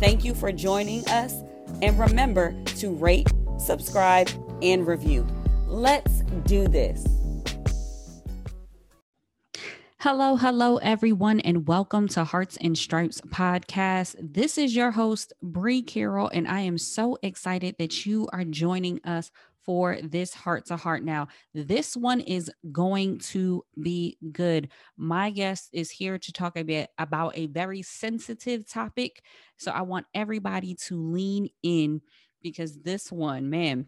Thank you for joining us, and remember to rate, subscribe, and review. Let's do this. Hello, hello, everyone, and welcome to Hearts and Stripes podcast. This is your host, Bree Carroll, and I am so excited that you are joining us for this heart to heart. Now, this one is going to be good. My guest is here to talk a bit about a very sensitive topic. So I want everybody to lean in because this one, man,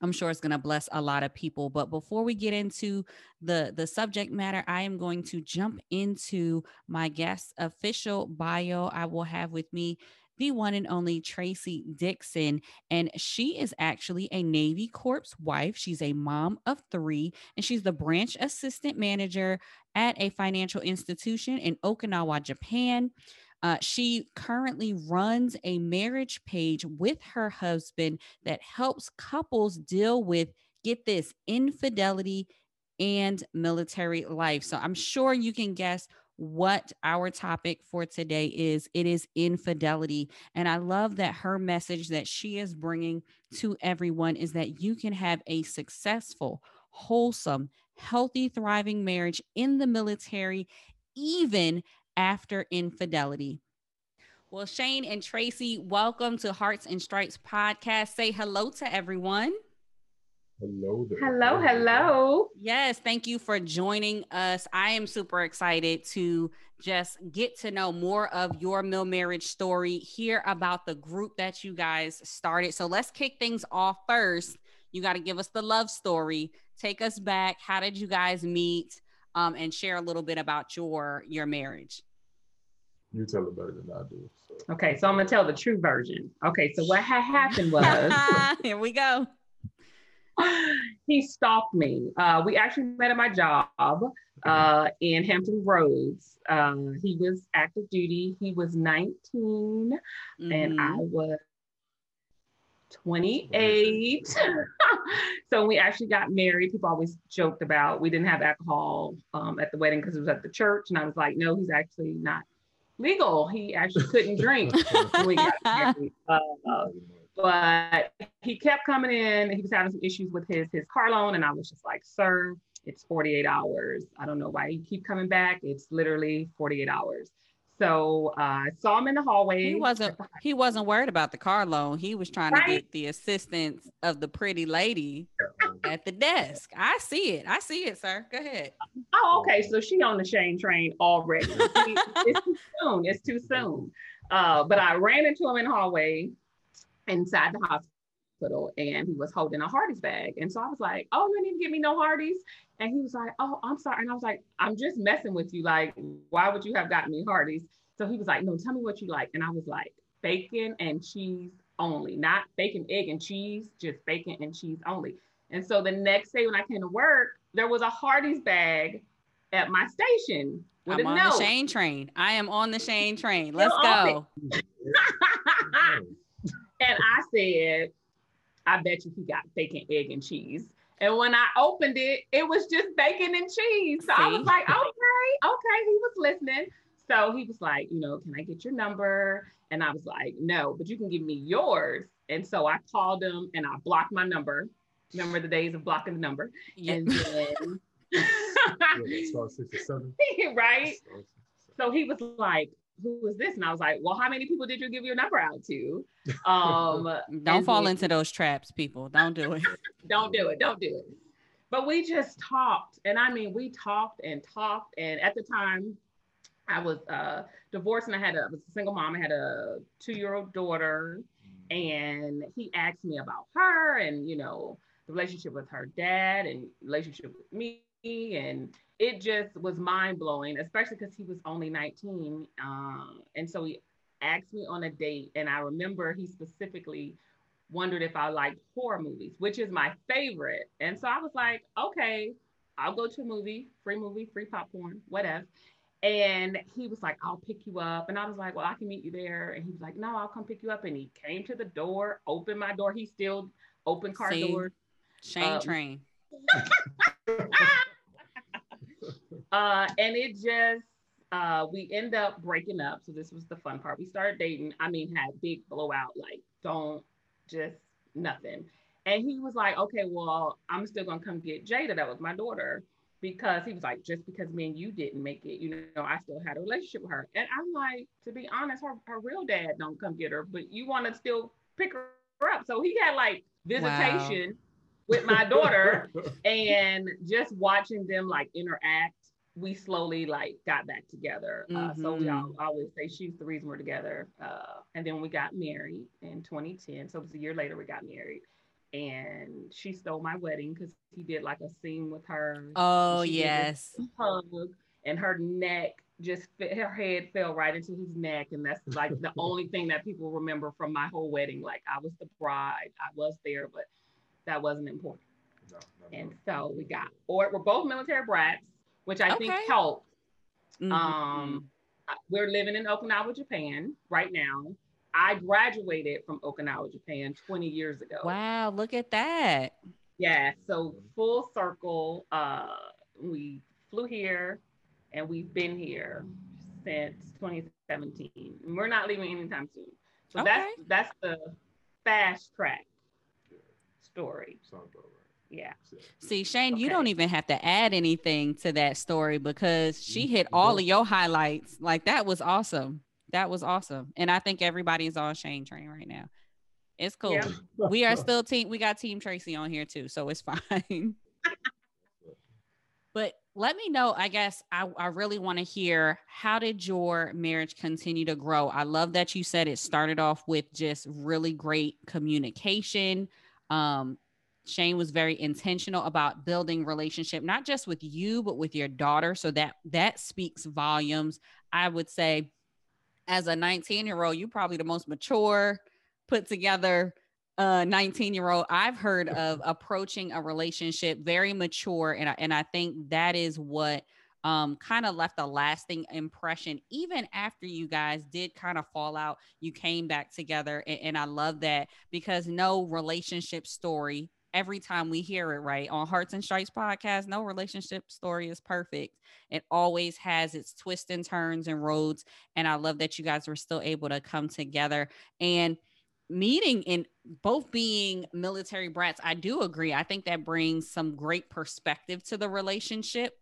I'm sure it's going to bless a lot of people. But before we get into the the subject matter, I am going to jump into my guest official bio. I will have with me the one and only Tracy Dixon. And she is actually a Navy Corps wife. She's a mom of three, and she's the branch assistant manager at a financial institution in Okinawa, Japan. Uh, she currently runs a marriage page with her husband that helps couples deal with, get this, infidelity and military life. So I'm sure you can guess what our topic for today is. It is infidelity. And I love that her message that she is bringing to everyone is that you can have a successful, wholesome, healthy, thriving marriage in the military, even after infidelity. Well, Shane and Tracy, welcome to Hearts and Stripes podcast. Say hello to everyone. Hello there. Hello, hello. Yes, thank you for joining us. I am super excited to just get to know more of your mill marriage story, hear about the group that you guys started. So let's kick things off first. You got to give us the love story. Take us back. How did you guys meet? Um, and share a little bit about your your marriage. You tell it better than I do. So. Okay, so I'm gonna tell the true version. Okay, so what had happened was here we go. he stalked me. Uh, we actually met at my job uh, in Hampton Roads. Uh, he was active duty. He was 19 mm-hmm. and I was 28. so we actually got married, people always joked about we didn't have alcohol um, at the wedding because it was at the church. And I was like, no, he's actually not legal. He actually couldn't drink. we got married. Uh, but he kept coming in. He was having some issues with his his car loan, and I was just like, "Sir, it's 48 hours. I don't know why you keep coming back. It's literally 48 hours." So uh, I saw him in the hallway. He wasn't he wasn't worried about the car loan. He was trying right? to get the assistance of the pretty lady at the desk. I see it. I see it, sir. Go ahead. Oh, okay. So she on the Shane train already. it's too soon. It's too soon. Uh, but I ran into him in the hallway inside the hospital and he was holding a Hardee's bag. And so I was like, oh, you didn't give me no Hardee's. And he was like, oh, I'm sorry. And I was like, I'm just messing with you. Like, why would you have gotten me Hardee's? So he was like, no, tell me what you like. And I was like, bacon and cheese only, not bacon, egg, and cheese, just bacon and cheese only. And so the next day when I came to work, there was a Hardee's bag at my station. I'm on note. the Shane train. I am on the Shane train. Let's go. And I said, I bet you he got bacon, egg, and cheese. And when I opened it, it was just bacon and cheese. So See? I was like, okay, okay, he was listening. So he was like, you know, can I get your number? And I was like, no, but you can give me yours. And so I called him and I blocked my number. Remember the days of blocking the number? Yep. And then right? So he was like, who is this? And I was like, well, how many people did you give your number out to? Um, don't fall then, into those traps, people. Don't do it. don't do it. Don't do it. But we just talked. And I mean, we talked and talked. And at the time, I was uh, divorced and I had a, I was a single mom. I had a two year old daughter. And he asked me about her and, you know, the relationship with her dad and relationship with me and it just was mind blowing, especially because he was only 19. Uh, and so he asked me on a date, and I remember he specifically wondered if I liked horror movies, which is my favorite. And so I was like, okay, I'll go to a movie, free movie, free popcorn, whatever. And he was like, I'll pick you up. And I was like, well, I can meet you there. And he was like, no, I'll come pick you up. And he came to the door, opened my door. He still opened car See? doors. Shane Um, Train. uh, and it just uh, we end up breaking up. So this was the fun part. We started dating. I mean, had big blowout, like don't just nothing. And he was like, okay, well, I'm still gonna come get Jada. That was my daughter. Because he was like, just because me and you didn't make it, you know, I still had a relationship with her. And I'm like, to be honest, her, her real dad don't come get her, but you want to still pick her up. So he had like visitation with my daughter and just watching them like interact we slowly like got back together. Uh, so we all, Mhm. always say she's the reason we're together uh, and then we got married in 2010 so it was a year later we got married. And she stole my wedding because he did like a scene with her. Oh yes. hug and her neck just fe- her head fell right into his neck. And that's like the only thing that people remember from my whole wedding. Like i was the bride. I was there but that wasn't important. No, no, and so we got or we're both military brats which i think Okay. helped Mhm. um we're living in okinawa japan right now i graduated from okinawa japan 20 years ago wow, look at that. yeah, so full circle. Uh, we flew here, and we've been here since 2017. And we're not leaving anytime soon. So that's that's the fast track story. Sounds about right. Yeah. See, Shane, you don't even have to add anything to that story because she hit all of your highlights. Like that was awesome. That was awesome. And I think everybody's on Shane train right now. It's cool. Yeah. We are still team. We got Team Tracy on here too, so it's fine. but let me know. I guess I, I really want to hear how did your marriage continue to grow? I love that you said it started off with just really great communication. Um, Shane was very intentional about building relationship, not just with you, but with your daughter. So that that speaks volumes. I would say, as a 19 year old, you're probably the most mature, put together uh 19 year old I've heard of approaching a relationship very mature and I, and I think that is what um kind of left a lasting impression even after you guys did kind of fall out you came back together and, and I love that because no relationship story every time we hear it right? On Hearts and Stripes podcast no relationship story is perfect. It always has its twists and turns and roads and I love that you guys were still able to come together. And meeting and both being military brats i do agree. I think that brings some great perspective to the relationship.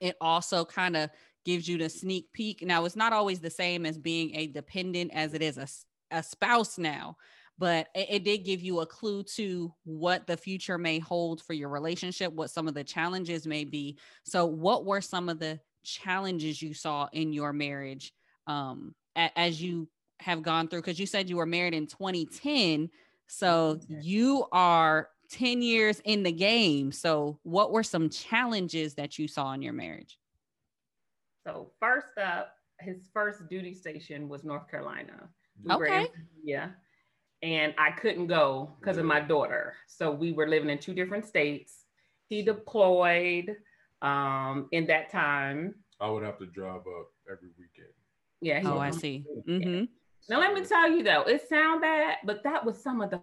It also kind of gives you the sneak peek. Now it's not always the same as being a dependent as it is a, a spouse now but it, it did give you a clue to what the future may hold for your relationship what some of the challenges may be. So what were some of the challenges you saw in your marriage um, a- as you have gone through? Because you said you were married in 2010 so you are 10 years in the game. So what were some challenges that you saw in your marriage? So first up, his first duty station was North Carolina. We in Okay. Virginia, and I couldn't go because of my daughter. So we were living in two different states. He deployed um, in that time. I would have to drive up every weekend. Yeah. he oh i on- see hmm Now let me tell you though, it sound bad, but that was some of the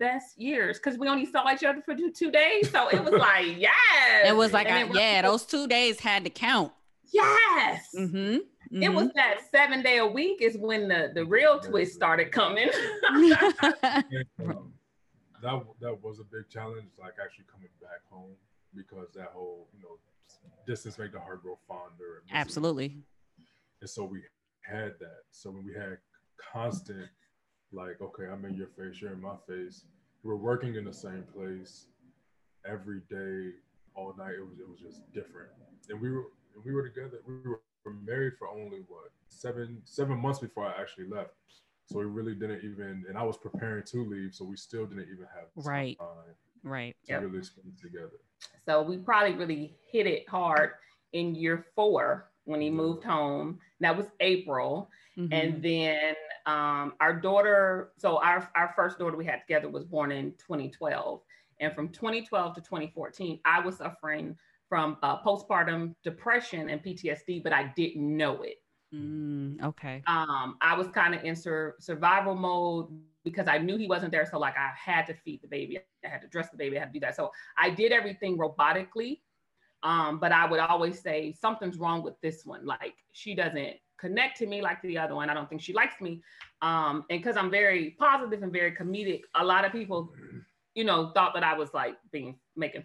best years because we only saw each other for two, two days. So it was like, yes. it was like And I, then yeah when- those two days had to count Yes. Hmm It was that seven day a week is when the, the real twist started coming. Mm-hmm. And, um, that that was a big challenge, like actually coming back home because that whole you know distance make the heart grow fonder. and absolutely And so we had that. So when we had constant, like, okay, I'm in your face, you're in my face. We were working in the same place every day, all night. It was it was just different. And we were and we were together. We were married for only what seven seven months before I actually left. So we really didn't even, and I was preparing to leave, so we still didn't even have Right. time right to Yep. really spend together. so we probably really hit it hard in year four when he moved home. That was April. Mhm. And then um, our daughter, so our, our first daughter we had together was born in 2012. And from 2012 to 2014, I was suffering from uh, postpartum depression and PTSD, but I didn't know it. Mm, okay. Um, I was kind of in sur- survival mode because I knew he wasn't there. So, like, I had to feed the baby, I had to dress the baby, I had to do that. So, I did everything robotically. Um, but I would always say something's wrong with this one. Like, she doesn't connect to me like the other one. I don't think she likes me. Um, and because I'm very positive and very comedic, a lot of people, you know, thought that I was like being making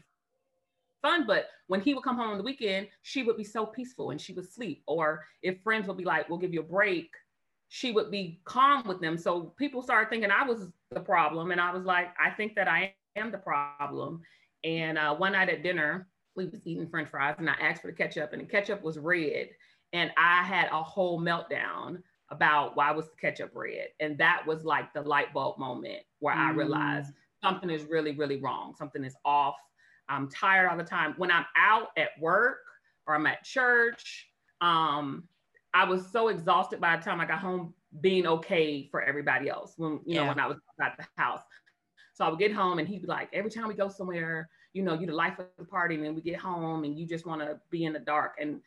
fun. But when he would come home on the weekend, she would be so peaceful and she would sleep. Or if friends would be like, we'll give you a break, she would be calm with them. So people started thinking I was the problem. And I was like, I think that I am the problem. And uh, one night at dinner, we was eating french fries and I asked for the ketchup and the ketchup was red. And I had a whole meltdown about why was the ketchup red. And that was like the light bulb moment where I Mm. realized something is really, really wrong. Something is off. I'm tired all the time. When I'm out at work or I'm at church, um, I was so exhausted by the time I got home being okay for everybody else when you know Yeah. when I was at the house. So I would get home and he'd be like, every time we go somewhere, you know, you're the life of the party, and then we get home and you just want to be in the dark. And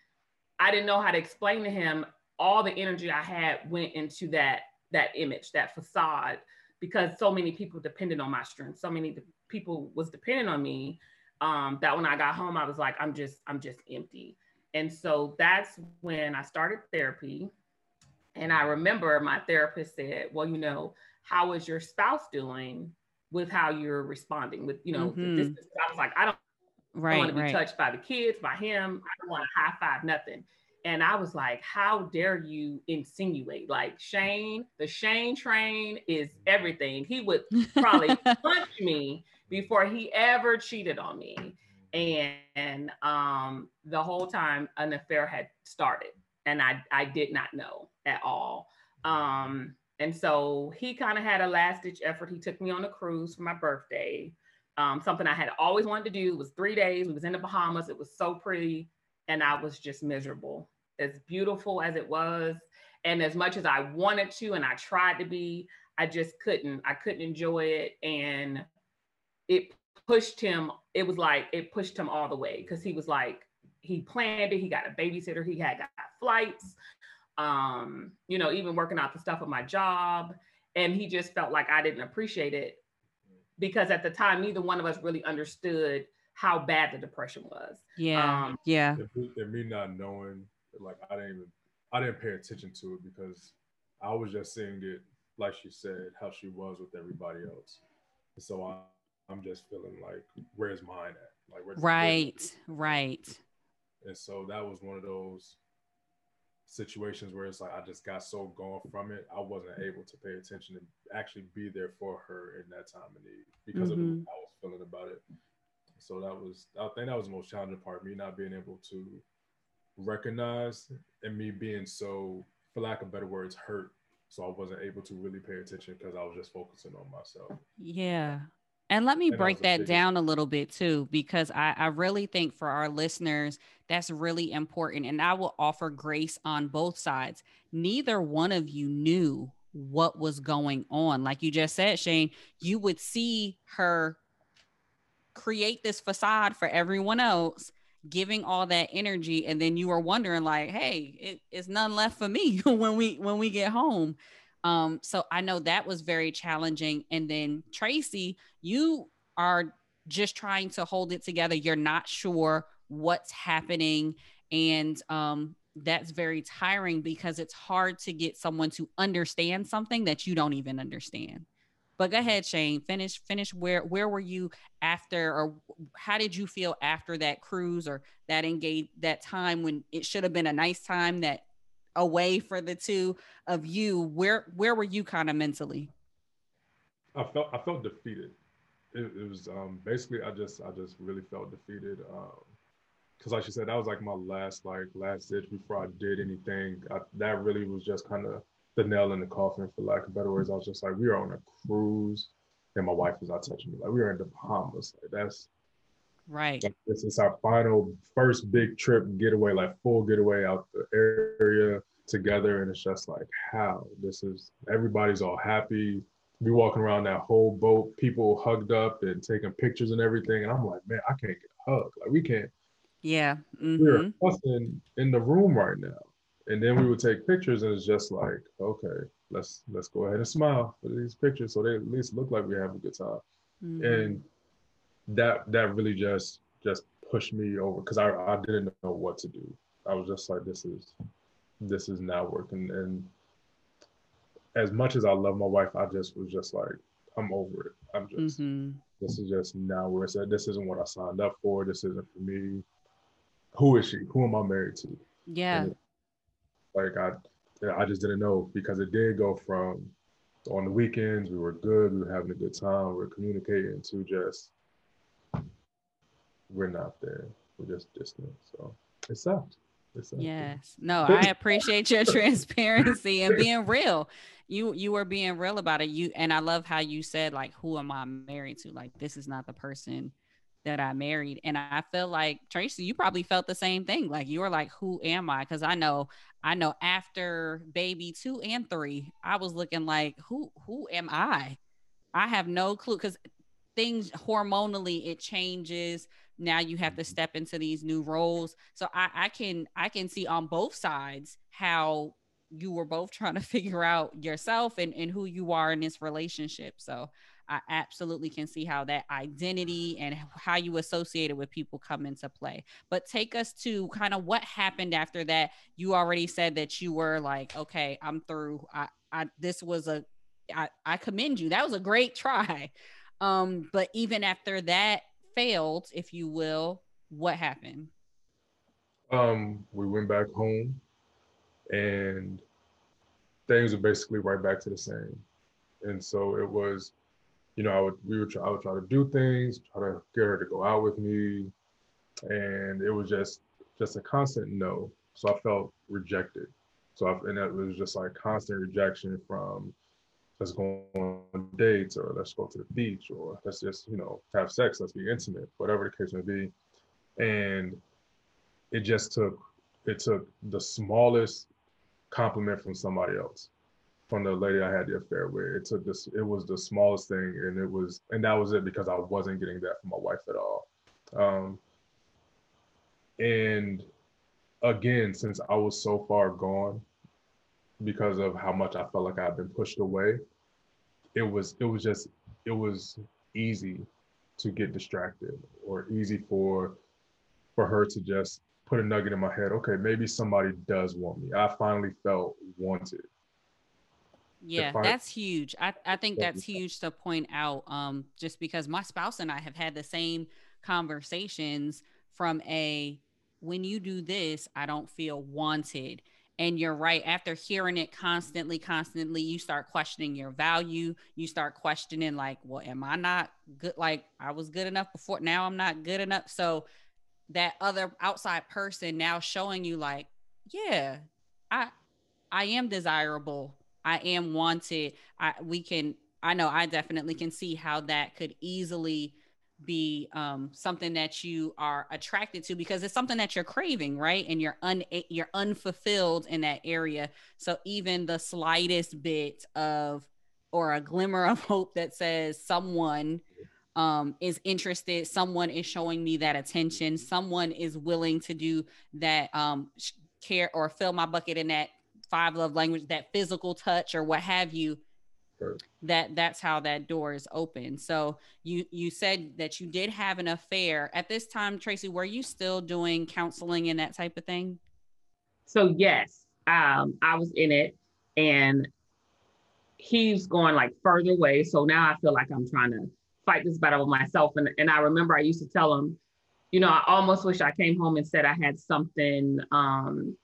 I didn't know how to explain to him all the energy I had went into that that image, that facade, because so many people depended on my strength. So many people was dependent on me. Um, that when I got home, I was like, I'm just, I'm just empty. And so that's when I started therapy. And I remember my therapist said, Well, you know, how is your spouse doing with how you're responding with, you know, the Mhm. distance? I was like, I don't Right. want to be right. touched by the kids, by him. I don't want to high five nothing. And I was like, how dare you insinuate? Like Shane, the Shane train is everything. He would probably punch me before he ever cheated on me. And um, the whole time an affair had started, and I, I did not know at all. Um, and so he kind of had a last ditch effort. He took me on a cruise for my birthday. Um, something I had always wanted to do. It was three days. We was in the Bahamas. It was so pretty, and I was just miserable. As beautiful as it was, and as much as I wanted to, and I tried to be, I just couldn't. I couldn't enjoy it, and it pushed him. It was like it pushed him all the way because he was like he planned it. He got a babysitter. He had got flights. Um, you know, even working out the stuff of my job, and he just felt like I didn't appreciate it because at the time neither one of us really understood how bad the depression was. Yeah. Um, yeah. and me, not knowing, like I didn't even, I didn't pay attention to it because I was just seeing it, like she said, how she was with everybody else. And so I, I'm just feeling like, where's mine at? Like, where's Right. Right. And so that was one of those situations where it's like I just got so gone from it, I wasn't able to pay attention and actually be there for her in that time of need because of Mhm. how I was feeling about it. So that was, I think that was the most challenging part, me not being able to recognize and me being so, for lack of better words, hurt. So I wasn't able to really pay attention because I was just focusing on myself. Yeah. And let me break that down a little bit too, because I, I really think for our listeners, that's really important. And I will offer grace on both sides. Neither one of you knew what was going on. Like you just said, Shane, you would see her create this facade for everyone else, giving all that energy. And then you were wondering, like, hey, it, it's none left for me when we when we get home. Um, so I know that was very challenging. And then Tracy, you are just trying to hold it together. You're not sure what's happening. And um, that's very tiring because it's hard to get someone to understand something that you don't even understand. But go ahead, Shane. Finish, finish where where were you after or how did you feel after that cruise or that engage that time when it should have been a nice time that away for the two of you where where were you kind of mentally I felt I felt defeated. It, it was um, basically I just I just really felt defeated. Because like you said, that was like my last like last ditch before I did anything. I, that really was just kind of the nail in the coffin, for lack of better words. I was just like, we are on a cruise, and my wife was not touching me. Like we were in the Bahamas. Like that's Right. Like, this is our final first big trip getaway, like full getaway out the area together. And it's just like, how? This is everybody's all happy. We walking around that whole boat, people hugged up and taking pictures and everything. And I'm like, man, I can't get a hug. Like we can't. Yeah. We're hmm fussing in the room right now. And then we would take pictures and it's just like, okay, let's let's go ahead and smile for these pictures so they at least look like we have a good time. Mm-hmm. And that that really just just pushed me over because I, I didn't know what to do. I was just like, this is this is not working. And as much as I love my wife, I just was just like, I'm over it. I'm just hmm this is just not where it's at. This isn't what I signed up for. This isn't for me. Who is she? Who am I married to? Yeah. Like I I just didn't know because it did go from on the weekends we were good, we were having a good time, we were communicating to just we're not there. We're just distant. So it sucked. It sucked. Yes. No, I appreciate your transparency and being real. You you were being real about it. You and I love how you said like who am I married to? Like this is not the person that I married. And I feel like Tracy, you probably felt the same thing. Like you were like, who am I? Because I know, I know after baby two and three, I was looking like, who who am I? I have no clue because things hormonally it changes. Now you have to step into these new roles. So I, I can I can see on both sides how you were both trying to figure out yourself and, and who you are in this relationship. So I absolutely can see how that identity and how you associated with people come into play. But take us to kind of what happened after that. You already said that you were like, okay, I'm through. I, I this was a I, I commend you. That was a great try. Um, but even after that failed, if you will, what happened? Um, we went back home and things were basically right back to the same. And so it was, you know, I would we would try, I would try to do things, try to get her to go out with me, and it was just just a constant no. So I felt rejected. So I, and that was just like constant rejection from let's go on dates or let's go to the beach or let's just you know have sex, let's be intimate, whatever the case may be, and it just took it took the smallest compliment from somebody else from the lady I had the affair with. It took this, it was the smallest thing, and it was, and that was it because I wasn't getting that from my wife at all. Um, and again, since I was so far gone because of how much I felt like I'd been pushed away, it was, it was just, it was easy to get distracted or easy for for her to just put a nugget in my head okay maybe somebody does want me i finally felt wanted Yeah, find- that's huge. I, I think that's huge to point out. Um, just because my spouse and I have had the same conversations from a when you do this, I don't feel wanted. And you're right. After hearing it constantly, constantly, you start questioning your value. You start questioning, like, well, am I not good? Like, I was good enough before. Now I'm not good enough. So that other outside person now showing you, like, yeah, I I am desirable. I am wanted. I we can I know I definitely can see how that could easily be um something that you are attracted to because it's something that you're craving, right? And you're un you're unfulfilled in that area. So even the slightest bit of or a glimmer of hope that says someone um, is interested, someone is showing me that attention, someone is willing to do that um, care or fill my bucket in that five love language, that physical touch or what have you. Sure. That that's how that door is open. So you you said that you did have an affair at this time, Tracy. Were you still doing counseling and that type of thing? So yes, um, I was in it, and he's going like further away. So now I feel like I'm trying to fight this battle with myself. And and I remember I used to tell him, you know, I almost wish I came home and said I had something, um,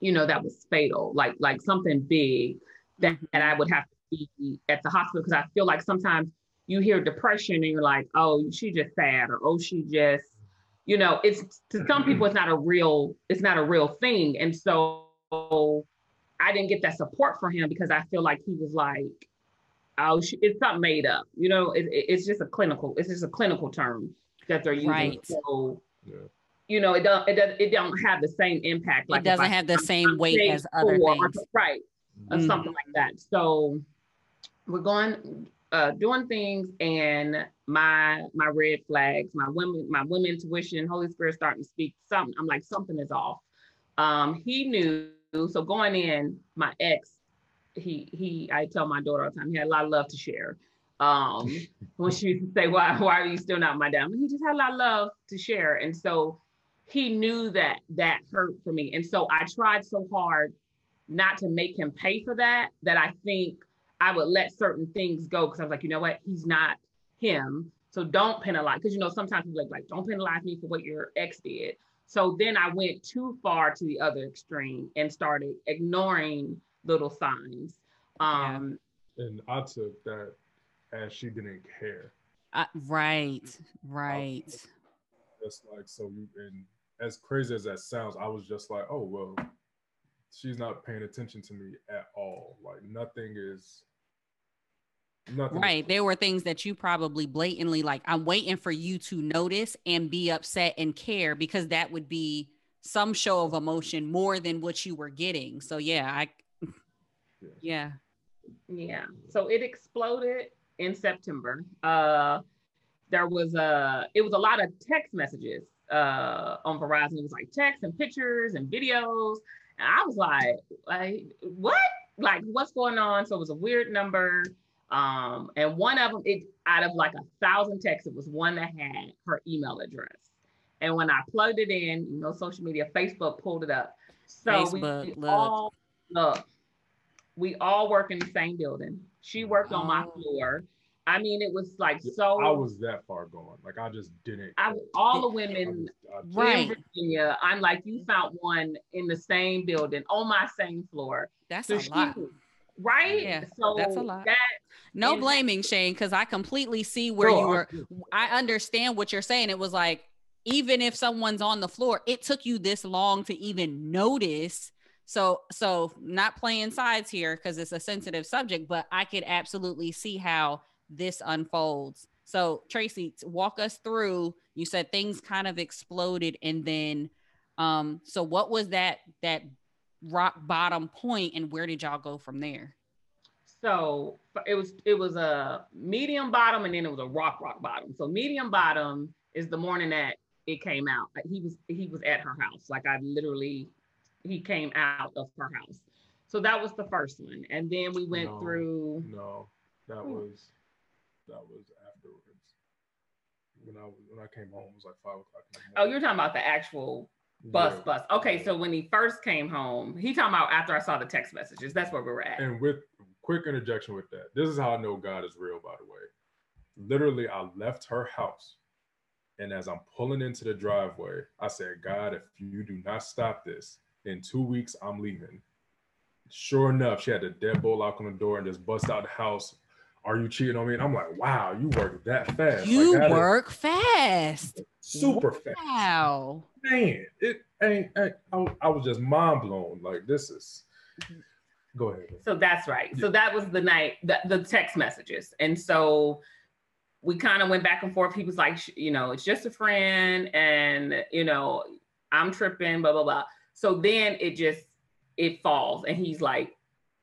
you know, that was fatal, like like something big that, that I would have to be at the hospital because I feel like sometimes you hear depression and you're like, oh, she just sad or oh, she just, you know, it's to some people it's not a real, it's not a real thing. And so I didn't get that support for him because I feel like he was like, oh, she, it's not made up. You know, it, it- it's just a clinical, it's just a clinical term. that they're using. Right. So Yeah. you know, it don't it does it don't have the same impact. it doesn't I- have the I'm- same I'm weight as other for- things. right? Or Mhm. something like that. So we're going uh doing things and my my red flags, my women, my women intuition, Holy Spirit starting to speak something. I'm like, something is off. Um, he knew so going in, my ex, he he I tell my daughter all the time, he had a lot of love to share. Um, when she used to say, Why why are you still not my dad? He just had a lot of love to share. And so he knew that that hurt for me. And so I tried so hard not to make him pay for that, that I think I would let certain things go because I was like, you know what, he's not him. So don't penalize, because you know, sometimes people are like, don't penalize me for what your ex did. So then I went too far to the other extreme and started ignoring little signs. Yeah. Um, And I took that as she didn't care. Uh, right, right. Just like so you and as crazy as that sounds, I was just like, oh well, she's not paying attention to me at all. Like nothing is nothing. Right. There were things that you probably blatantly like, I'm waiting for you to notice and be upset and care because that would be some show of emotion more than what you were getting. So yeah, I yeah. Yeah. So it exploded in September. Uh there was a it was a lot of text messages uh on Verizon. It was like text and pictures and videos. And I was like, like what? Like what's going on? So it was a weird number. Um, and one of them, it out of like a thousand texts, it was one that had her email address. And when I plugged it in, you know, social media, Facebook pulled it up. So Facebook, we look. all look, we all work in the same building. She worked on my Oh. floor. I mean, it was like so. I was that far gone. Like I just didn't. I care. all the I women I Right. in Virginia. I'm like, you found one in the same building on my same floor. That's So a she, lot. right? Yeah, so that's a lot. That No blaming Shane, because I completely see where No, you were. I understand what you're saying. It was like, even if someone's on the floor, it took you this long to even notice. So, so not playing sides here because it's a sensitive subject, but I could absolutely see how this unfolds. So, Tracy, walk us through. You said things kind of exploded, and then, um, so what was that that rock bottom point, and where did y'all go from there? So it was it was a medium bottom and then it was a rock rock bottom. So medium bottom is the morning that it came out. He was he was at her house. Like I literally he came out of her house. So that was the first one. And then we went No. through No, that Hmm. was that was afterwards. When I when I came home, it was like five o'clock. in the Oh, you're talking about the actual bus Yeah. bus. Okay, so when he first came home, he talking about after I saw the text messages. That's where we were at. And with quick interjection with that, this is how I know God is real. By the way, literally, I left her house, and as I'm pulling into the driveway, I said, "God, if you do not stop this, in two weeks I'm leaving." Sure enough, she had the deadbolt lock on the door and just bust out the house. Are you cheating on me? And I'm like, wow, you work that fast. You Like, work fast. super fast. Wow. man, it ain't. ain't- I, I was just mind blown. Like this is. Go ahead. So that's right. So that was the night, the, the text messages. And so we kind of went back and forth. He was like, you know, it's just a friend and, you know, I'm tripping, blah, blah, blah. So then it just, it falls. And he's like,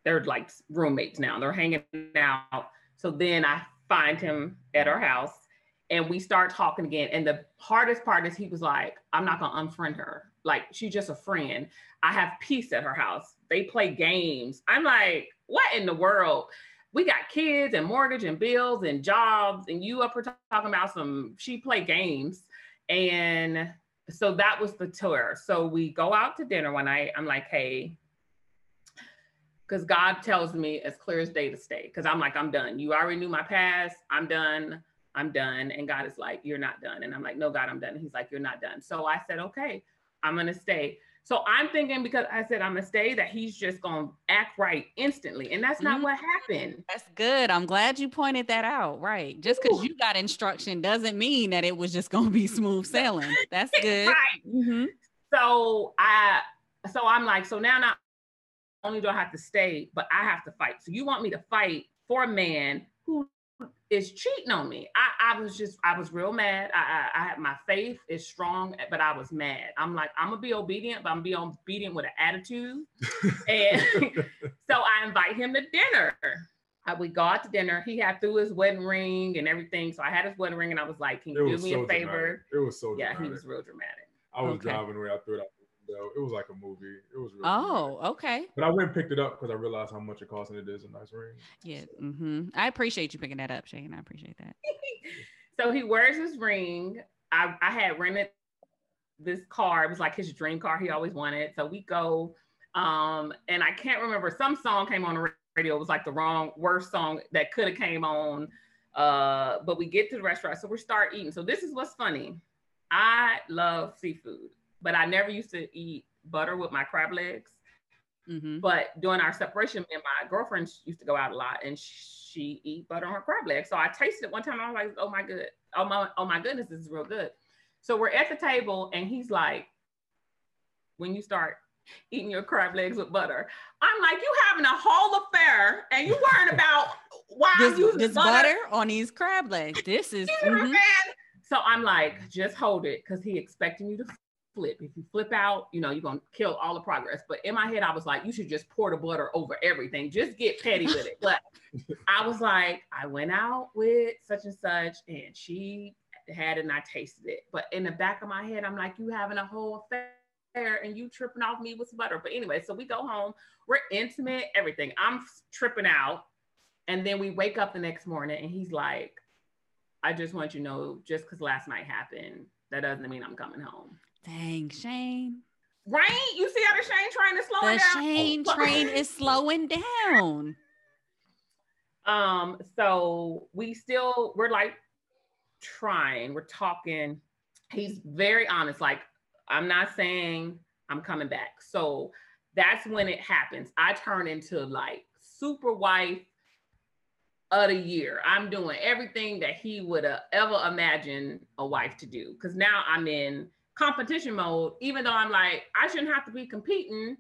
they're like roommates now. They're hanging out. So then I find him at our house and we start talking again. And the hardest part is he was like, I'm not going to unfriend her. Like, she's just a friend. I have peace at her house. They play games. I'm like, what in the world? We got kids and mortgage and bills and jobs, and you up here talking about some she play games. And so that was the tour. So we go out to dinner one night. I'm like, hey, because God tells me as clear as day to stay. Because I'm like, I'm done. You already knew my past. I'm done. I'm done. And God is like, you're not done. And I'm like, no, God, I'm done. And he's like, you're not done. So I said, okay, I'm gonna stay. So I'm thinking because I said I'm gonna stay that he's just gonna act right instantly, and that's not Mhm. what happened. That's good. I'm glad you pointed that out. Right. Just because you got instruction doesn't mean that it was just going to be smooth sailing. That's good. right. Mhm. So I, so I'm like, so now not only do I have to stay, but I have to fight. So you want me to fight for a man who is cheating on me. I, I was just, I was real mad. I, I, I had my faith is strong, but I was mad. I'm like, I'm gonna be obedient, but I'm gonna be obedient with an attitude. and so I invite him to dinner. Uh, we go out to dinner. He had threw his wedding ring and everything. So I had his wedding ring and I was like, Can you do me so a favor? Dramatic. It was so dramatic. Yeah, dramatic. he was real dramatic. I was okay. driving away. I threw it out the window. It was like a movie. It was real Oh, dramatic. okay. But I went and picked it up because I realized how much it costs and it is a nice ring. Yeah. So. Mm-hmm. I appreciate you picking that up, Shane. I appreciate that. so he wears his ring. I, I had rented this car. It was like his dream car he always wanted. So we go um, and I can't remember some song came on the radio. It was like the wrong worst song that could have came on. Uh, but we get to the restaurant, so we start eating. So this is what's funny. I love seafood, but I never used to eat butter with my crab legs. Mm-hmm. But during our separation, me and my girlfriend used to go out a lot, and she eat butter on her crab legs. So I tasted it one time. I was like, "Oh my good, oh my, oh my goodness, this is real good." So we're at the table, and he's like, "When you start eating your crab legs with butter. I'm like, you having a whole affair and you worrying about why this, I'm using this butter. butter. on these crab legs. This is mm-hmm. so I'm like, just hold it because he expecting you to flip. If you flip out, you know, you're gonna kill all the progress. But in my head, I was like, you should just pour the butter over everything. Just get petty with it. But I was like, I went out with such and such, and she had it and I tasted it. But in the back of my head, I'm like, you having a whole affair and you tripping off me with butter. But anyway, so we go home, we're intimate, everything. I'm tripping out. And then we wake up the next morning and he's like, I just want you to know, just because last night happened, that doesn't mean I'm coming home. Dang, Shane. Right? You see how the Shane train is slowing the down? The Shane train is slowing down. Um, so we still we're like trying, we're talking. He's very honest, like I'm not saying I'm coming back. So that's when it happens. I turn into like super wife of the year. I'm doing everything that he would have ever imagined a wife to do. Cause now I'm in competition mode, even though I'm like, I shouldn't have to be competing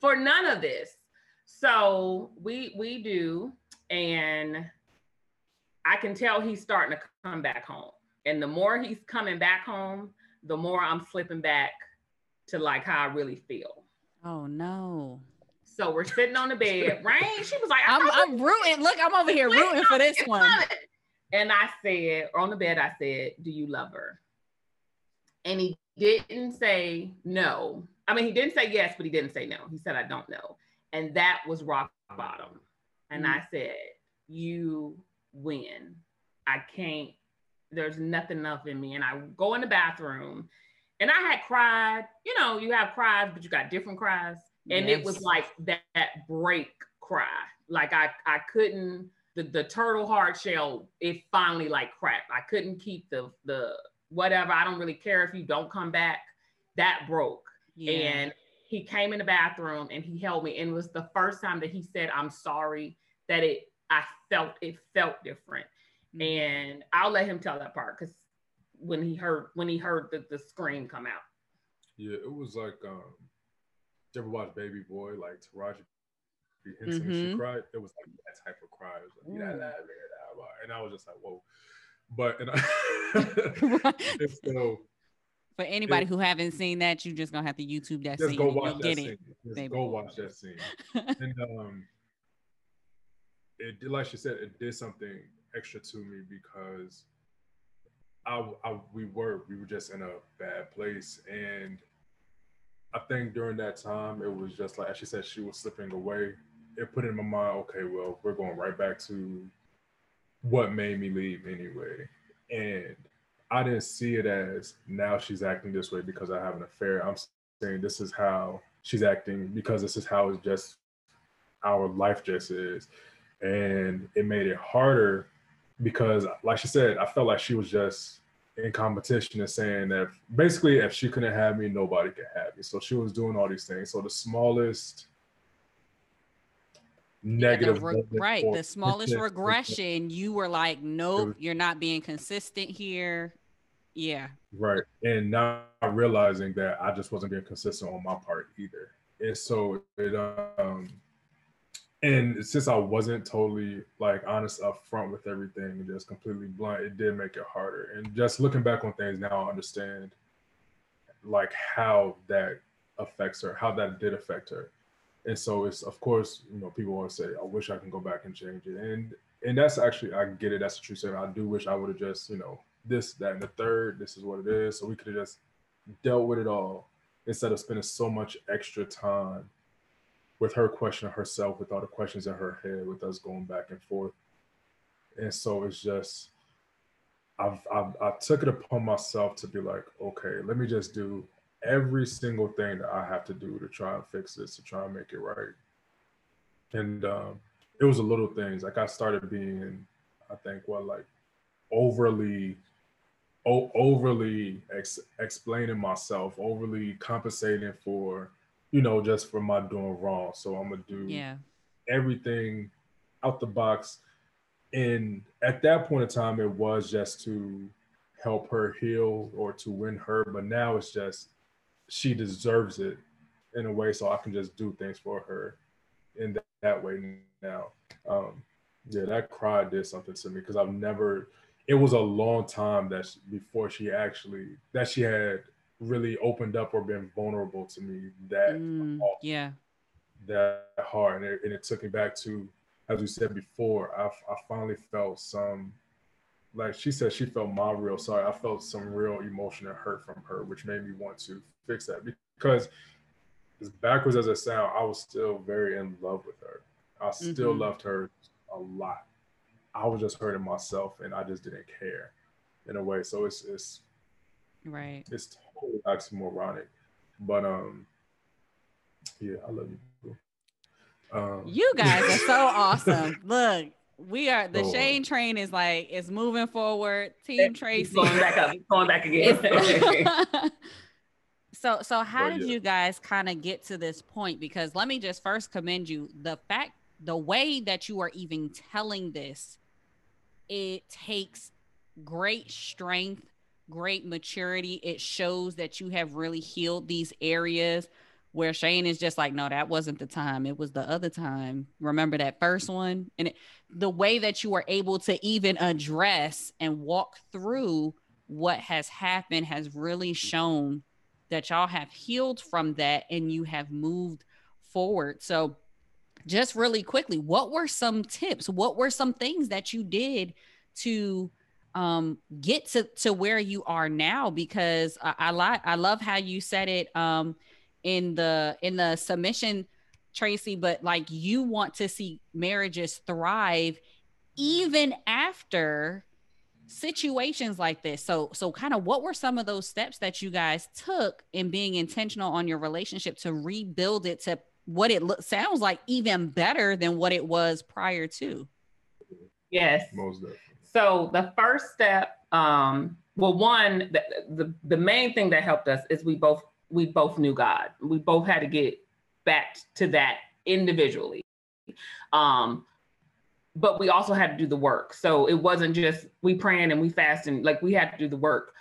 for none of this. So we we do, and I can tell he's starting to come back home. And the more he's coming back home, the more I'm slipping back to like how I really feel. Oh no. So we're sitting on the bed. Rain, she was like, I'm, I'm rooting. Look, I'm over here rooting for this one. And I said, on the bed, I said, Do you love her? And he didn't say no. I mean, he didn't say yes, but he didn't say no. He said, I don't know. And that was rock bottom. And mm-hmm. I said, You win. I can't there's nothing enough in me. And I go in the bathroom and I had cried. You know, you have cries, but you got different cries. And yes. it was like that, that break cry. Like I, I couldn't, the, the turtle hard shell, it finally like cracked. I couldn't keep the, the whatever. I don't really care if you don't come back. That broke. Yeah. And he came in the bathroom and he held me. And it was the first time that he said, I'm sorry that it, I felt, it felt different. Mm-hmm. And I'll let him tell that part because when he heard when he heard the, the scream come out. Yeah, it was like um you ever watch Baby Boy, like Taraji P. Henson mm-hmm. she cried? It was like that type of cry. It was like, yeah, and I was just like, whoa. But and I, and so for anybody it, who haven't seen that, you just gonna have to YouTube that just scene. Go watch that scene. Just go watch that scene. and um, it like she said, it did something extra to me because I, I we were we were just in a bad place and I think during that time it was just like as she said she was slipping away. It put in my mind, okay, well, we're going right back to what made me leave anyway. And I didn't see it as now she's acting this way because I have an affair. I'm saying this is how she's acting because this is how it's just our life just is. And it made it harder because, like she said, I felt like she was just in competition and saying that basically, if she couldn't have me, nobody could have me. So she was doing all these things. So the smallest negative, yeah, the re- right? The smallest regression, you were like, nope, you're not being consistent here. Yeah. Right. And now realizing that I just wasn't being consistent on my part either. And so it um and since I wasn't totally like honest up front with everything and just completely blunt, it did make it harder. And just looking back on things now, I understand like how that affects her, how that did affect her. And so it's of course, you know, people want to say, I wish I can go back and change it. And and that's actually I get it, that's a true statement. I do wish I would have just, you know, this, that, and the third, this is what it is. So we could have just dealt with it all instead of spending so much extra time with her questioning herself, with all the questions in her head, with us going back and forth. And so it's just, I've, I've I took it upon myself to be like, okay, let me just do every single thing that I have to do to try and fix this, to try and make it right. And um, it was a little things. Like I started being, I think, what like overly o- overly ex- explaining myself, overly compensating for you know, just for my doing wrong. So I'm gonna do yeah everything out the box. And at that point in time, it was just to help her heal or to win her. But now it's just she deserves it in a way, so I can just do things for her in that, that way now. Um, yeah, that cry did something to me because I've never. It was a long time that she, before she actually that she had really opened up or been vulnerable to me that mm, yeah that hard and it, and it, took me back to as we said before I, I finally felt some like she said she felt my real sorry i felt some real emotion and hurt from her which made me want to fix that because as backwards as it sounds i was still very in love with her i still mm-hmm. loved her a lot i was just hurting myself and i just didn't care in a way so it's it's right it's totally oxymoronic. But um, yeah, I love you. Um, you guys are so awesome. Look, we are the oh. Shane train is like it's moving forward. Team Tracy going back up, going back again. so so how did you guys kind of get to this point? Because let me just first commend you. The fact the way that you are even telling this, it takes great strength great maturity. It shows that you have really healed these areas where Shane is just like, no, that wasn't the time. It was the other time. Remember that first one? And it, the way that you are able to even address and walk through what has happened has really shown that y'all have healed from that and you have moved forward. So, just really quickly, what were some tips? What were some things that you did to um get to to where you are now because I, I like I love how you said it um in the in the submission Tracy but like you want to see marriages thrive even after situations like this. So so kind of what were some of those steps that you guys took in being intentional on your relationship to rebuild it to what it lo- sounds like even better than what it was prior to? Yes. Most so the first step, um, well, one, the, the, the main thing that helped us is we both we both knew God. We both had to get back to that individually. Um, but we also had to do the work. So it wasn't just we praying and we fasting, like we had to do the work.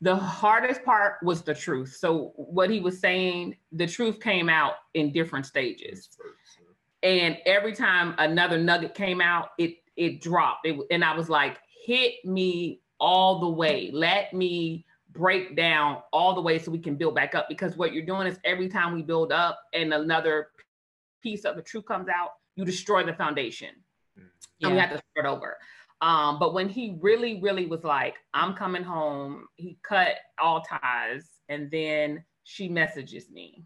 The hardest part was the truth. So what he was saying, the truth came out in different stages. And every time another nugget came out, it it dropped. It, and I was like, hit me all the way. Let me break down all the way so we can build back up. Because what you're doing is every time we build up and another piece of the truth comes out, you destroy the foundation. Yeah. And we have to start over. Um, but when he really, really was like, I'm coming home, he cut all ties. And then she messages me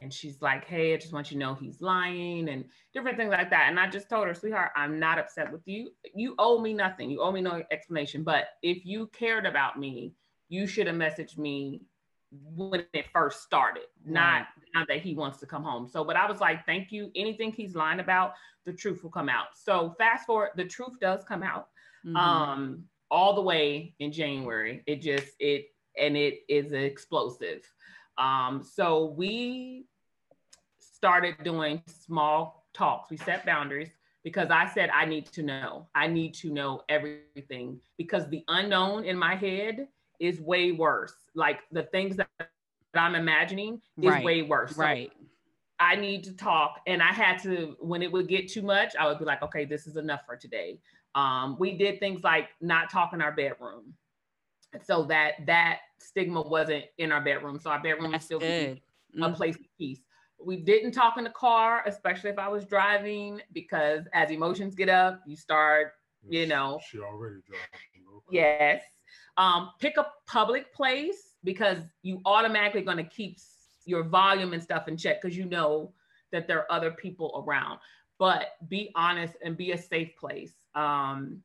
and she's like, Hey, I just want you to know he's lying and different things like that. And I just told her, sweetheart, I'm not upset with you. You owe me nothing. You owe me no explanation. But if you cared about me, you should have messaged me when it first started, not now that he wants to come home. So, but I was like, thank you. Anything he's lying about, the truth will come out. So fast forward, the truth does come out. Mm-hmm. Um, all the way in January. It just it and it is explosive. Um, so we started doing small talks. We set boundaries because I said, I need to know. I need to know everything because the unknown in my head is way worse. Like the things that I'm imagining is right. way worse. So right. I need to talk. And I had to, when it would get too much, I would be like, okay, this is enough for today. Um, we did things like not talk in our bedroom. So that that stigma wasn't in our bedroom. So our bedroom That's was still good. a place of peace. We didn't talk in the car, especially if I was driving, because as emotions get up, you start, you know, She already driving. okay. yes. Um, pick a public place because you automatically going to keep your volume and stuff in check because you know that there are other people around. But be honest and be a safe place. Um,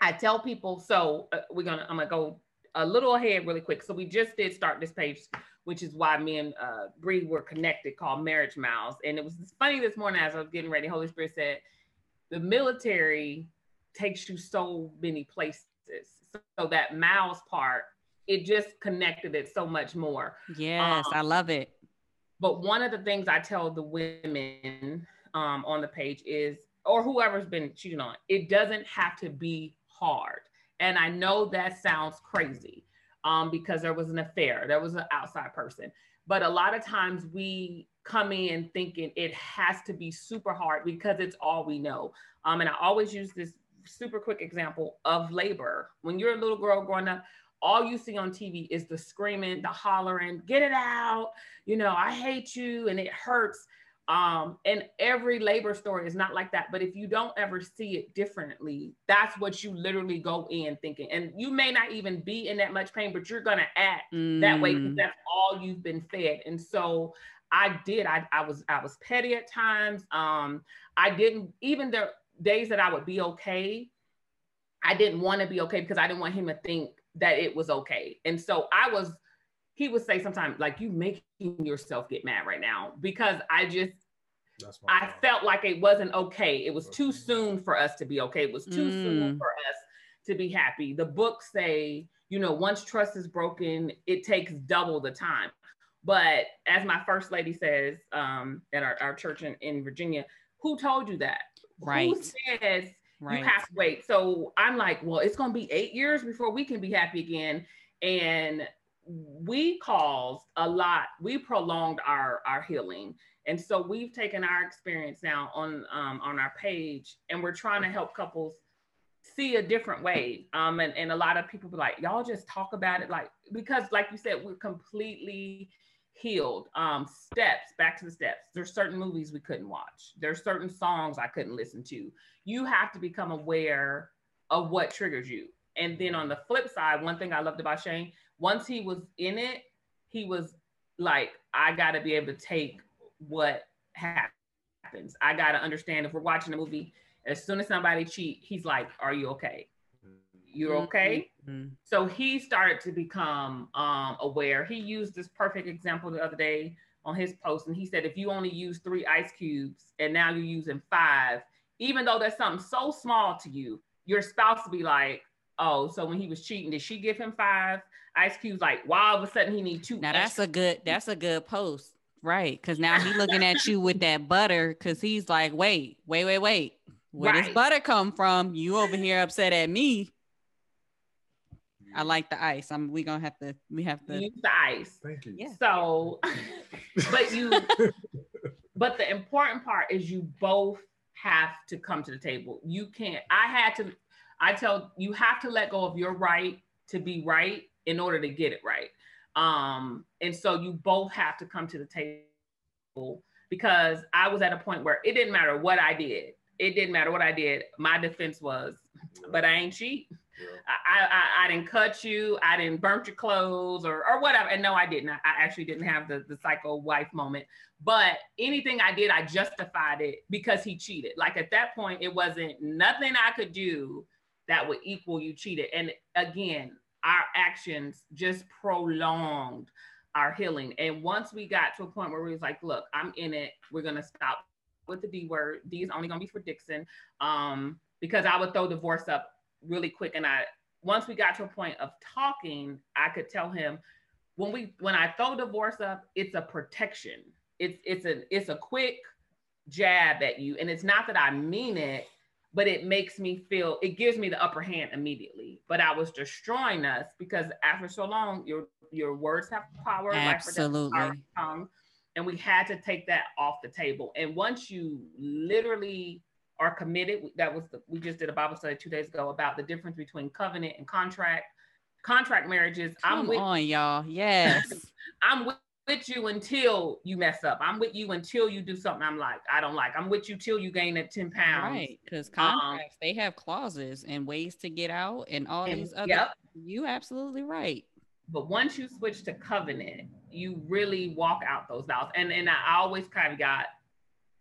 I tell people, so uh, we're gonna, I'm gonna go a little ahead really quick. So we just did start this page, which is why me and uh, Bree were connected, called Marriage Miles. And it was funny this morning as I was getting ready. Holy Spirit said, the military takes you so many places. So, that miles part, it just connected it so much more. Yes, I love it. But one of the things I tell the women um, on the page is, or whoever's been cheating on, it doesn't have to be hard. And I know that sounds crazy um, because there was an affair, there was an outside person. But a lot of times we come in thinking it has to be super hard because it's all we know. Um, and I always use this super quick example of labor. When you're a little girl growing up, all you see on TV is the screaming, the hollering, get it out, you know, I hate you and it hurts. Um, and every labor story is not like that. But if you don't ever see it differently, that's what you literally go in thinking. And you may not even be in that much pain, but you're gonna act that way because Mm, that's all you've been fed. And so I did. I, I was I was petty at times. Um, I didn't even the days that I would be okay. I didn't want to be okay because I didn't want him to think that it was okay. And so I was. He would say sometimes like you making yourself get mad right now because I just I problem. felt like it wasn't okay. It was too soon for us to be okay. It was too soon Mm. for us to be happy. The books say, you know, once trust is broken, it takes double the time. But as my first lady says um, at our, our church in, in Virginia, who told you that? Right. Who says right. you have to wait? So I'm like, well, it's going to be eight years before we can be happy again. And we caused a lot, we prolonged our, our healing. And so we've taken our experience now on um, on our page, and we're trying to help couples see a different way. Um, and, and a lot of people be like, y'all just talk about it, like because, like you said, we're completely healed. Um, steps back to the steps. There's certain movies we couldn't watch. There's certain songs I couldn't listen to. You have to become aware of what triggers you. And then on the flip side, one thing I loved about Shane, once he was in it, he was like, I got to be able to take what happens. I got to understand if we're watching a movie, as soon as somebody cheat, he's like, "Are you okay? You're okay." Mhm. So he started to become um, aware. He used this perfect example the other day on his post, and he said, "If you only use three ice cubes and now you're using five, even though that's something so small to you, your spouse will be like." Oh, so when he was cheating, did she give him five ice cubes? Like, why all of a sudden he need two? Now that's a good that's a good post. Right. Cause now he looking at you with that butter because he's like, wait, wait, wait, wait. Where does butter come from? You over here upset at me. I like the ice. I'm we gonna have to we have to use the ice. Thank you. Yeah. So, but you, but the important part is you both have to come to the table. You can't, I had to, I tell you have to let go of your right to be right in order to get it right. Um, and so you both have to come to the table because I was at a point where it didn't matter what I did. It didn't matter what I did. My defense was, but I ain't cheat. Yeah. I, I, I didn't cut you. I didn't burnt your clothes or, or whatever. And no, I didn't. I, I actually didn't have the, the psycho wife moment. But anything I did, I justified it because he cheated. Like at that point, it wasn't nothing I could do that would equal you cheated. And again, our actions just prolonged our healing. And once we got to a point where we was like, look, I'm in it. We're gonna stop with the D word. D is only gonna be for Dixon. Um, because I would throw divorce up really quick. And I once we got to a point of talking, I could tell him when we when I throw divorce up, it's a protection. It's it's a it's a quick jab at you. And it's not that I mean it, but it makes me feel it gives me the upper hand immediately. But I was destroying us because after so long, your your words have power, life or death, Absolutely. of tongue. and we had to take that off the table. And once you literally are committed, that was the, we just did a Bible study two days ago about the difference between covenant and contract. Contract marriages. Come I'm with on, y'all. Yes. I'm with, with you until you mess up. I'm with you until you do something I'm like I don't like. I'm with you till you gain that ten pounds. right. Because Um, contracts, they have clauses and ways to get out and all And- these other. yep. You absolutely right. But once you switch to covenant, you really walk out those vows. And and I always kind of got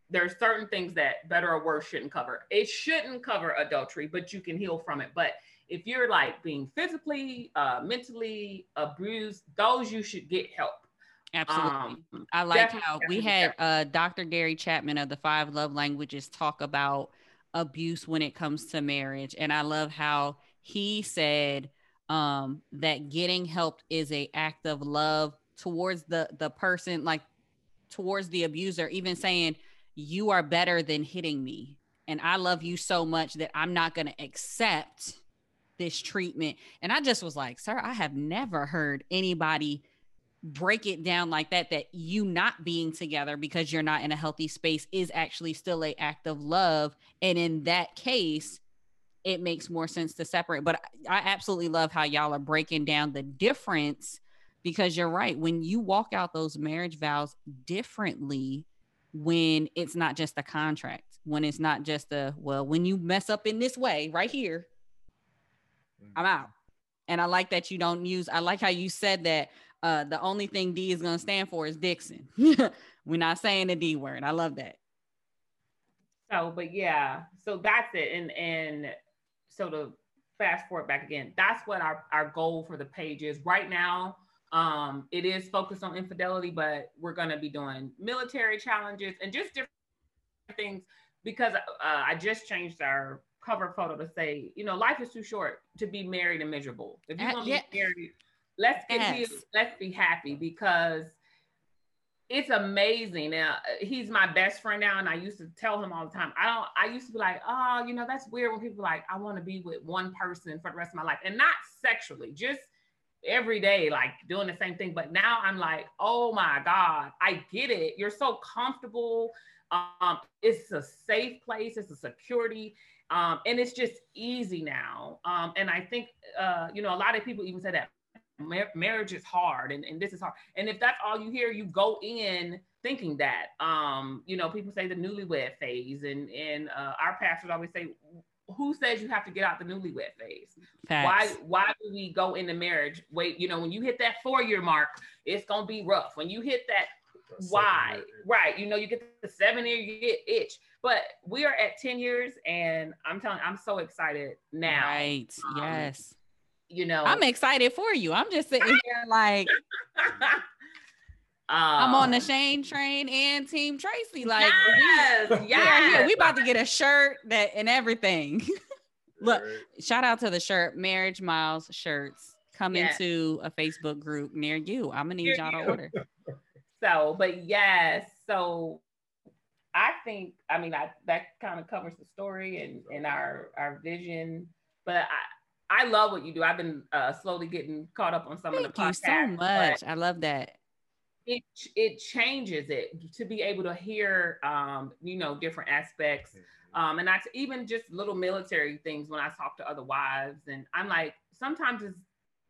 there's certain things that better or worse shouldn't cover. It shouldn't cover adultery, but you can heal from it. But if you're like being physically, uh, mentally abused, those you should get help. Absolutely. Um, I like how we had uh, Dr. Gary Chapman of the Five Love Languages talk about abuse when it comes to marriage. And I love how he said um, that getting help is a act of love towards the the person, like towards the abuser, even saying, You are better than hitting me. And I love you so much that I'm not going to accept this treatment. And I just was like, Sir, I have never heard anybody break it down like that that you not being together because you're not in a healthy space is actually still a act of love and in that case it makes more sense to separate but i absolutely love how y'all are breaking down the difference because you're right when you walk out those marriage vows differently when it's not just a contract when it's not just a well when you mess up in this way right here i'm out and i like that you don't use i like how you said that uh the only thing D is gonna stand for is Dixon. We're not saying the D word. I love that. So, but yeah, so that's it. And and so to fast forward back again, that's what our, our goal for the page is right now. Um, it is focused on infidelity, but we're gonna be doing military challenges and just different things because uh, I just changed our cover photo to say, you know, life is too short to be married and miserable. If you're Uh, gonna yeah. be married, let's get Yes. healed, let's be happy because it's amazing. Now he's my best friend now, and I used to tell him all the time. I don't. I used to be like, oh, you know, that's weird when people like, I want to be with one person for the rest of my life, and not sexually, just every day, like doing the same thing. But now I'm like, oh my god, I get it. You're so comfortable. Um, it's a safe place. It's a security. Um, and it's just easy now. Um, and I think, uh, you know, a lot of people even say that mar- marriage is hard and, and this is hard. And if that's all you hear, you go in thinking that. Um, you know, people say the newlywed phase, and and uh, our pastors always say, "Who says you have to get out the newlywed phase? Why Facts. why do we go into marriage? Wait, you know, when you hit that four year mark, it's gonna be rough. When you hit that That's why right you know you get the seven year you get itch but we are at 10 years and i'm telling i'm so excited now Right. Um, yes. you know I'm excited for you. I'm just sitting here like I'm Um, on the Shane train and Team Tracy. Like yes, we, we here. We about to get a shirt that and everything. Look, Right? Shout out to the shirt, Marriage Miles shirts. Come Yes. into a Facebook group near you. I'm gonna need Near y'all to you. order. so but yes so i think i mean I, that kind of covers the story and and our our vision but i i love what you do i've been uh slowly getting caught up on some of Thank the you so much. I love that. It it changes it to be able to hear um you know different aspects. Um and that's even just little military things when i talk to other wives and i'm like sometimes it's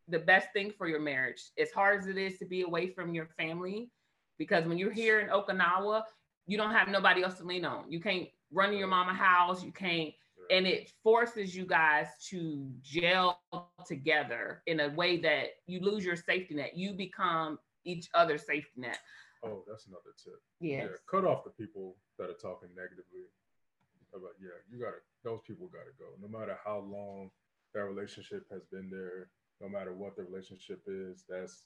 the best thing for your marriage as hard as it is to be away from your family because when you're here in okinawa you don't have nobody else to lean on. You can't run to your mama house you can't and it forces you guys to gel together in a way that you lose your safety net. You become each other's safety net Oh, that's another tip. yes Yeah, cut off the people that are talking negatively about. Yeah, you gotta. Those people gotta go. No matter how long that relationship has been there, no matter what the relationship is, that's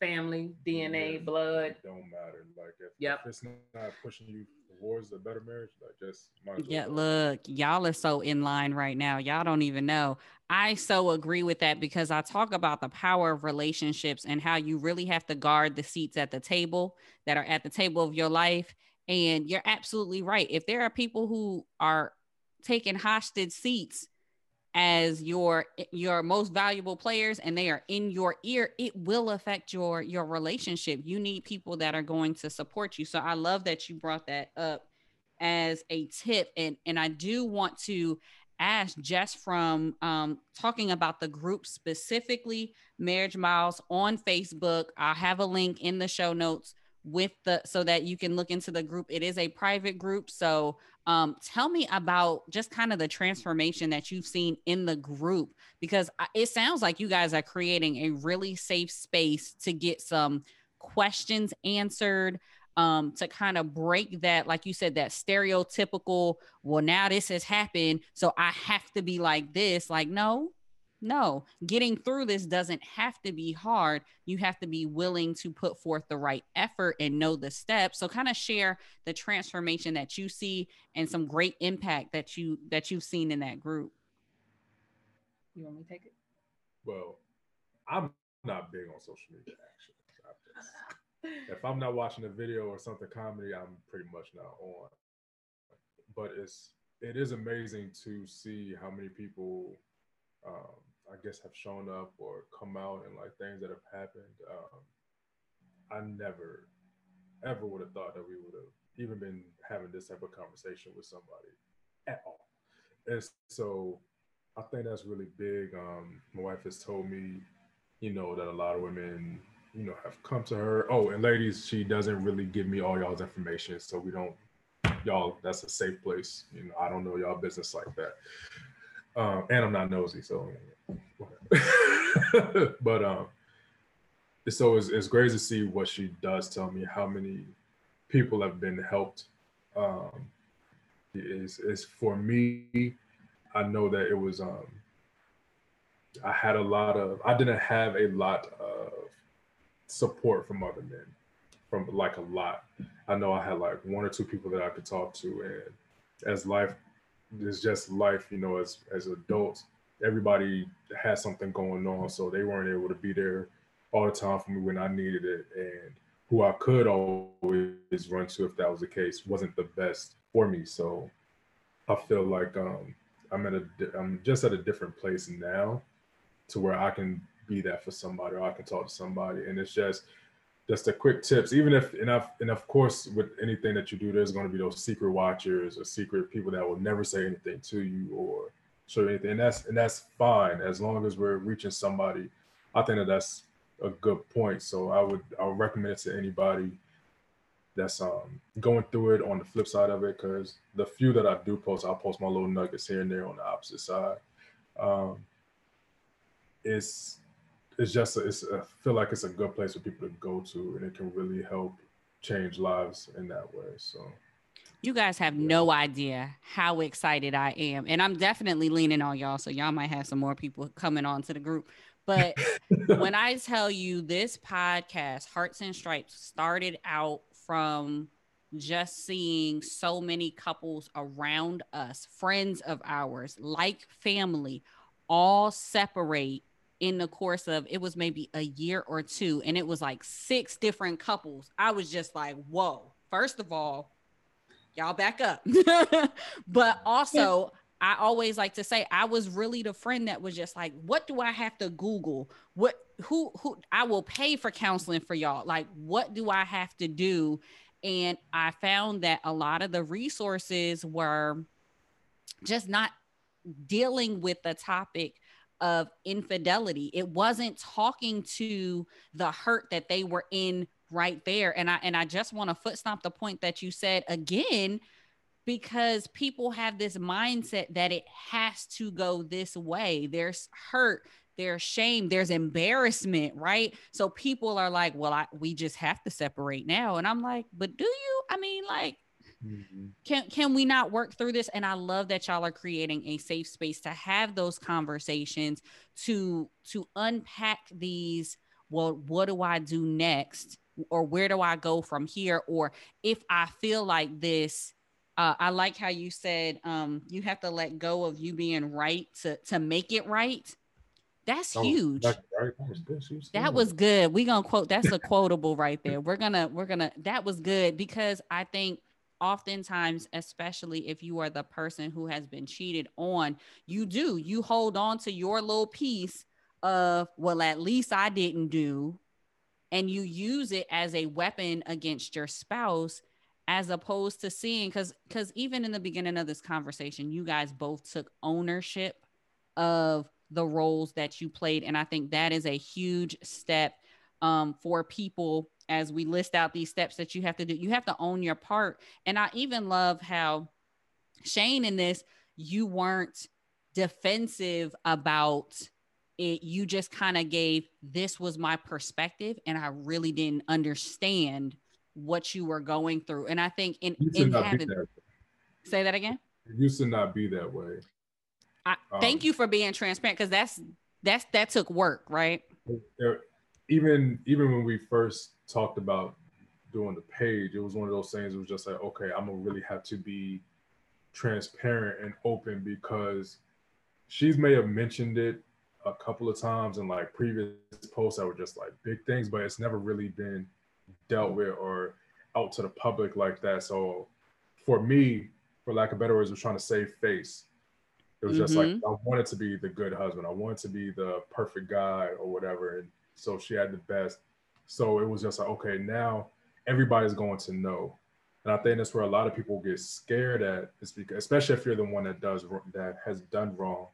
family dna yeah, blood it don't matter. Like if, Yep. if it's not pushing you towards a better marriage, like just might as well Yeah, go. look, y'all are so in line right now. Y'all don't even know. I so agree with that because I talk about the power of relationships and how you really have to guard the seats at the table that are at the table of your life. And you're absolutely right. If there are people who are taking hostage seats as your your most valuable players and they are in your ear it will affect your your relationship. You need people that are going to support you. So i love that you brought that up as a tip. And and i do want to ask just from um, talking about the group specifically marriage miles on facebook. I have a link in the show notes with the so that you can look into the group. It is a private group. So um, tell me about just kind of the transformation that you've seen in the group because it sounds like you guys are creating a really safe space to get some questions answered um, to kind of break that, like you said, that stereotypical, well, now this has happened. So I have to be like this. Like, no, no, getting through this doesn't have to be hard. You have to be willing to put forth the right effort and know the steps. So kind of share the transformation that you see and some great impact that you that you've seen in that group. You want me to take it? Well, I'm not big on social media actually. if I'm not watching a video or something comedy, I'm pretty much not on. But it's it is amazing to see how many people um, I guess have shown up or come out and like things that have happened. Um, I never ever would have thought that we would have even been having this type of conversation with somebody at all. And so I think that's really big. Um, my wife has told me, you know, that a lot of women, you know, have come to her. Oh, and ladies, she doesn't really give me all y'all's information, so we don't. Y'all, that's a safe place. You know, I don't know y'all business like that. Um, and I'm not nosy, so but um, so it's, it's great to see what she does tell me how many people have been helped. Um, is is for me, I know that it was um, I had a lot of I didn't have a lot of support from other men, from like a lot. I know I had like one or two people that I could talk to, and as life is just life, you know, as as adults, everybody had something going on, so they weren't able to be there all the time for me when I needed it, and who I could always run to if that was the case wasn't the best for me. So I feel like um, I'm at a I'm just at a different place now, to where I can be that for somebody, or I can talk to somebody, and it's just just the quick tips even if enough and of course with anything that you do there's going to be those secret watchers or secret people that will never say anything to you or show anything and that's and that's fine as long as we're reaching somebody i think that that's a good point so i would i would recommend it to anybody that's um going through it on the flip side of it because the few that i do post i'll post my little nuggets here and there on the opposite side um it's it's just a, it's a, I feel like it's a good place for people to go to, and it can really help change lives in that way. So. You guys have no idea how excited I am. And I'm definitely leaning on y'all. So y'all might have some more people coming on to the group. But when I tell you this podcast, Hearts and Stripes, started out from just seeing so many couples around us, friends of ours, like family, all separate in the course of it was maybe a year or two and it was like six different couples i was just like whoa first of all y'all back up. But also i always like to say i was really the friend that was just like what do i have to google? What who who i will pay for counseling for y'all. Like what do i have to do? And i found that a lot of the resources were just not dealing with the topic of infidelity. It wasn't talking to the hurt that they were in right there. And I and I just want to foot stomp the point that you said again because people have this mindset that it has to go this way. There's hurt, there's shame, there's embarrassment, right? So people are like, "Well, I we just have to separate now." And I'm like, "But do you? I mean, like Mm-hmm. Can can we not work through this? And I love that y'all are creating a safe space to have those conversations to to unpack these. Well, what do I do next? Or where do I go from here? Or if I feel like this, uh, I like how you said um, you have to let go of you being right to to make it right. That's oh, huge. Right. That was good. That was good. We gonna quote. That's a quotable right there. We're gonna we're gonna. That was good because I think oftentimes, especially if you are the person who has been cheated on, you do, you hold on to your little piece of, well, at least I didn't do. And you use it as a weapon against your spouse as opposed to seeing because because even in the beginning of this conversation you guys both took ownership of the roles that you played and i think that is a huge step um, for people as we list out these steps that you have to do. You have to own your part. And I even love how Shane in this, you weren't defensive about it. You just kind of gave this was my perspective, and I really didn't understand what you were going through. And I think in, in having that say that again. It used to not be that way. I, um, thank you for being transparent because that's that's that took work, right? Even even when we first talked about doing the page, it was one of those things. It was just like, okay, I'm gonna really have to be transparent and open because she's may have mentioned it a couple of times in like previous posts that were just like big things, but it's never really been dealt with or out to the public like that. So for me, for lack of better words, was trying to save face. It was mm-hmm. just like mm-hmm. I wanted to be the good husband. I wanted to be the perfect guy or whatever. And so she had the best. So it was just like, okay, now everybody's going to know. And I think that's where a lot of people get scared at, is because especially if you're the one that does that has done wrong.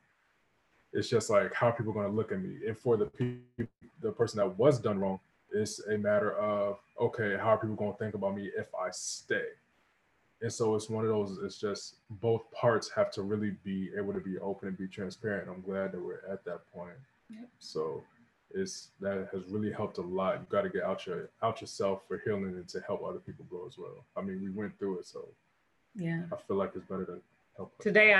It's just like how are people going to look at me? And for the people, the person that was done wrong, it's a matter of okay, how are people going to think about me if I stay? And so it's one of those. It's just both parts have to really be able to be open and be transparent. I'm glad that we're at that point. Yep. So it's that has really helped a lot. You got to get out your out yourself for healing and to help other people grow as well. I mean, we went through it, so yeah, I feel like it's better to help. Today,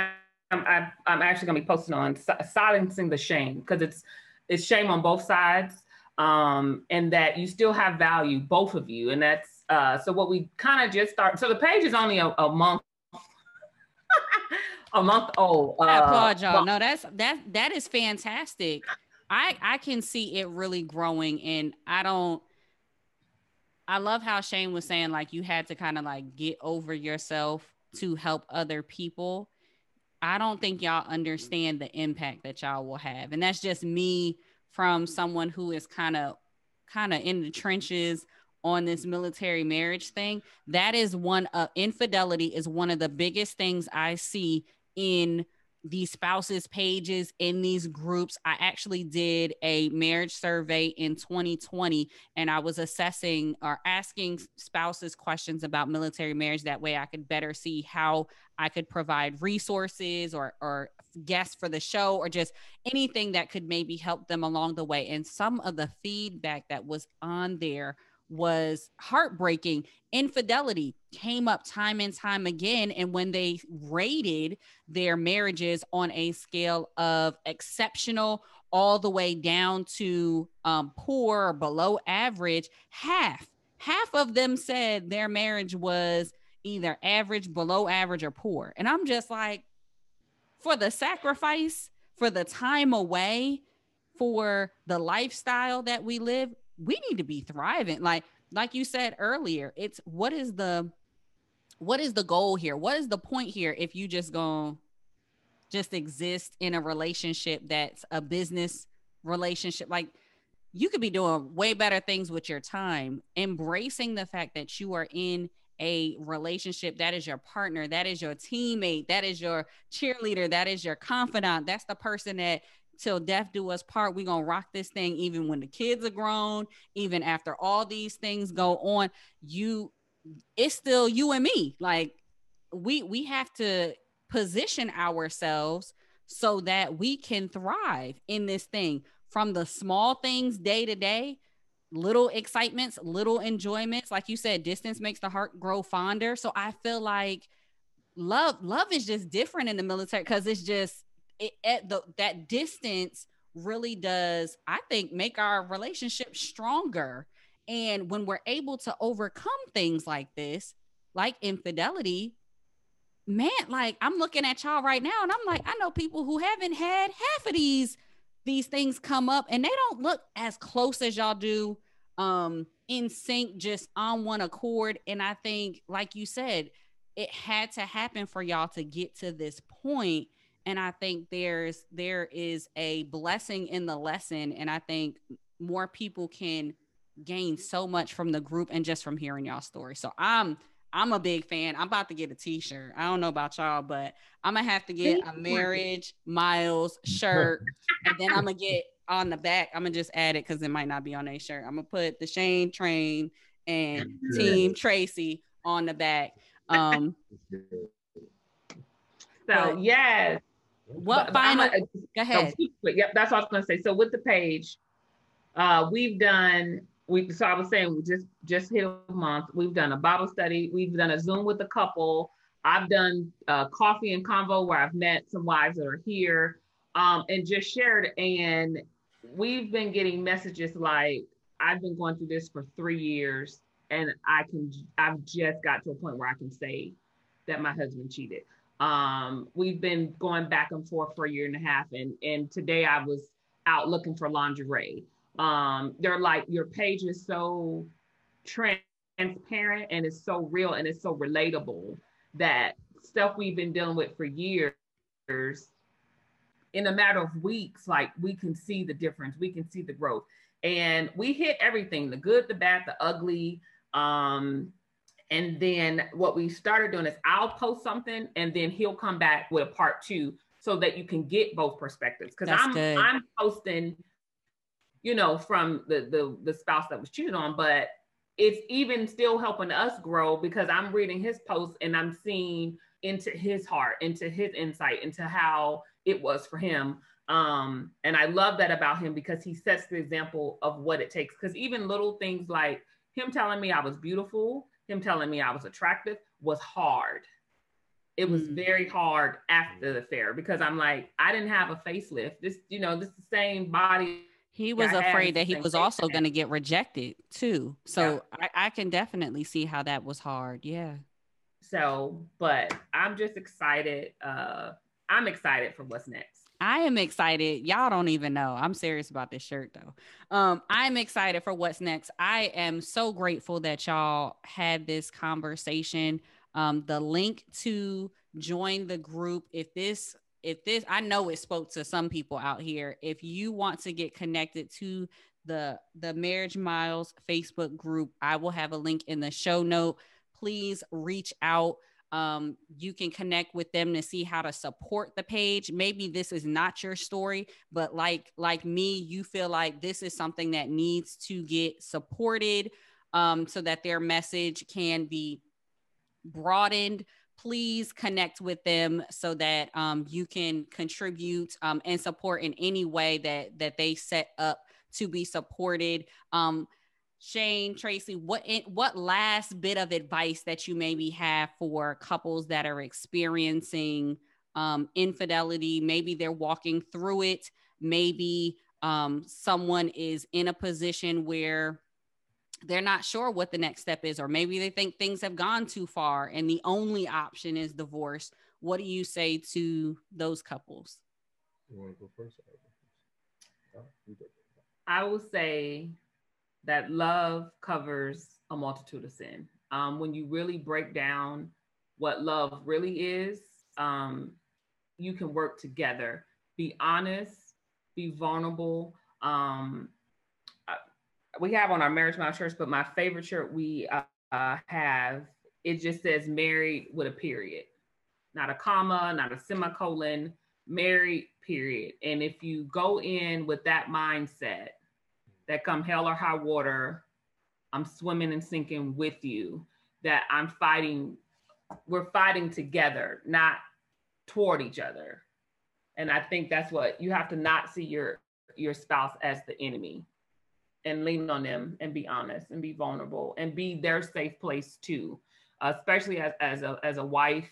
I'm I'm, I'm actually gonna be posting on silencing the shame because it's it's shame on both sides, um, and that you still have value, both of you, and that's uh, so what we kind of just start. So the page is only a, a month a month old. Uh, I applaud y'all. no, that's that that is fantastic. I I can see it really growing and I don't I love how Shane was saying like you had to kind of like get over yourself to help other people. I don't think y'all understand the impact that y'all will have. And that's just me from someone who is kind of kind of in the trenches on this military marriage thing. That is one of uh, infidelity is one of the biggest things I see in these spouses pages in these groups. I actually did a marriage survey in 2020 and I was assessing or asking spouses questions about military marriage. That way I could better see how I could provide resources or, or guests for the show or just anything that could maybe help them along the way. And some of the feedback that was on there was heartbreaking. Infidelity came up time and time again. And when they rated their marriages on a scale of exceptional all the way down to um, poor or below average, half, half of them said their marriage was either average, below average, or poor. And I'm just like, for the sacrifice, for the time away, for the lifestyle that we live, we need to be thriving. Like, like you said earlier, it's what is the what is the goal here? What is the point here if you just go just exist in a relationship that's a business relationship? Like you could be doing way better things with your time, embracing the fact that you are in a relationship that is your partner, that is your teammate, that is your cheerleader, that is your confidant, that's the person that till death do us part. We're gonna rock this thing even when the kids are grown, even after all these things go on. You it's still you and me. Like we we have to position ourselves so that we can thrive in this thing from the small things day to day little excitements little enjoyments. Like you said distance makes the heart grow fonder. So i feel like love love is just different in the military because it's just it, at the that distance really does i think make our relationship stronger. And when we're able to overcome things like this like infidelity man like i'm looking at y'all right now and i'm like i know people who haven't had half of these these things come up and they don't look as close as y'all do um in sync just on one accord. And i think like you said it had to happen for y'all to get to this point. And i think there's there is a blessing in the lesson. And i think more people can gain so much from the group and just from hearing y'all story. So i'm i'm a big fan i'm about to get a t-shirt i don't know about y'all but i'm gonna have to get a marriage miles shirt and then i'm gonna get on the back i'm gonna just add it because it might not be on a shirt i'm gonna put the shane train and team tracy on the back um so yes what final? A, go ahead. So, yep, that's what I was going to say. So with the page, uh, we've done. We so I was saying we just just hit a month. We've done a Bible study. We've done a Zoom with a couple. I've done uh, coffee and convo where I've met some wives that are here um, and just shared. And we've been getting messages like, "I've been going through this for three years, and I can. I've just got to a point where I can say that my husband cheated." Um, we've been going back and forth for a year and a half, and and today I was out looking for lingerie. Um, they're like your page is so transparent and it's so real and it's so relatable that stuff we've been dealing with for years in a matter of weeks like we can see the difference we can see the growth and we hit everything the good the bad the ugly um and then what we started doing is I'll post something and then he'll come back with a part two so that you can get both perspectives. Because I'm good. I'm posting, you know, from the, the the spouse that was cheated on, but it's even still helping us grow because I'm reading his post and I'm seeing into his heart, into his insight, into how it was for him. Um, and I love that about him because he sets the example of what it takes. Because even little things like him telling me I was beautiful him telling me I was attractive was hard. It was mm. very hard after the affair because I'm like, I didn't have a facelift. This, you know, this is the same body. He was afraid that he was also going to get rejected too. So yeah. I, I can definitely see how that was hard. Yeah. So, but I'm just excited. Uh, I'm excited for what's next. I am excited. Y'all don't even know. I'm serious about this shirt though. Um, I'm excited for what's next. I am so grateful that y'all had this conversation. Um, the link to join the group, if this, if this, I know it spoke to some people out here. If you want to get connected to the the Marriage Miles Facebook group, I will have a link in the show note. Please reach out. Um, you can connect with them to see how to support the page. Maybe this is not your story, but like like me, you feel like this is something that needs to get supported um, so that their message can be broadened. Please connect with them so that um, you can contribute um, and support in any way that that they set up to be supported. Um, Shane, Tracy, what what last bit of advice that you maybe have for couples that are experiencing um, infidelity? Maybe they're walking through it. Maybe um, someone is in a position where they're not sure what the next step is, or maybe they think things have gone too far and the only option is divorce. What do you say to those couples? You want to go first? I will say that love covers a multitude of sin. Um, when you really break down what love really is, um, you can work together. Be honest, be vulnerable. Um, we have on our marriage my shirt, but my favorite shirt we uh, uh, have it just says married with a period, not a comma, not a semicolon, married period. And if you go in with that mindset, that come hell or high water, I'm swimming and sinking with you, that I'm fighting, we're fighting together, not toward each other. And I think that's what you have to not see your your spouse as the enemy and lean on them and be honest and be vulnerable and be their safe place too. Especially as, as a as a wife,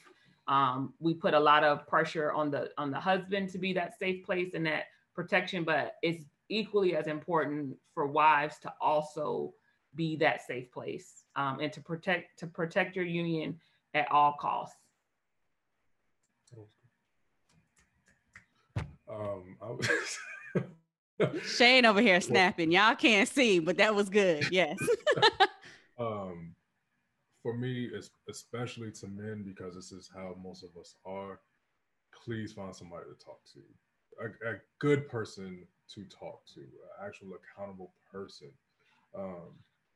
um, we put a lot of pressure on the on the husband to be that safe place and that protection, but it's equally as important for wives to also be that safe place um, and to protect to protect your union at all costs. Um, Shane over here snapping. Y'all can't see, but that was good. Yes. um, for me, especially to men, because this is how most of us are, please find somebody to talk to. A, a good person to talk to, an actual accountable person. Um,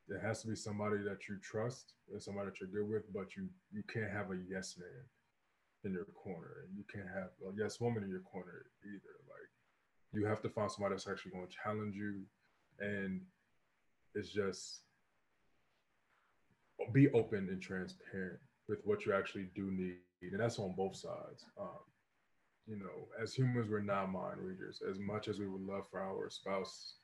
it has to be somebody that you trust and somebody that you're good with, but you you can't have a yes man in your corner, and you can't have a yes woman in your corner either. You have to find somebody that's actually going to challenge you, and it's just be open and transparent with what you actually do need, and that's on both sides. Um, you know, as humans, we're not mind readers. As much as we would love for our spouse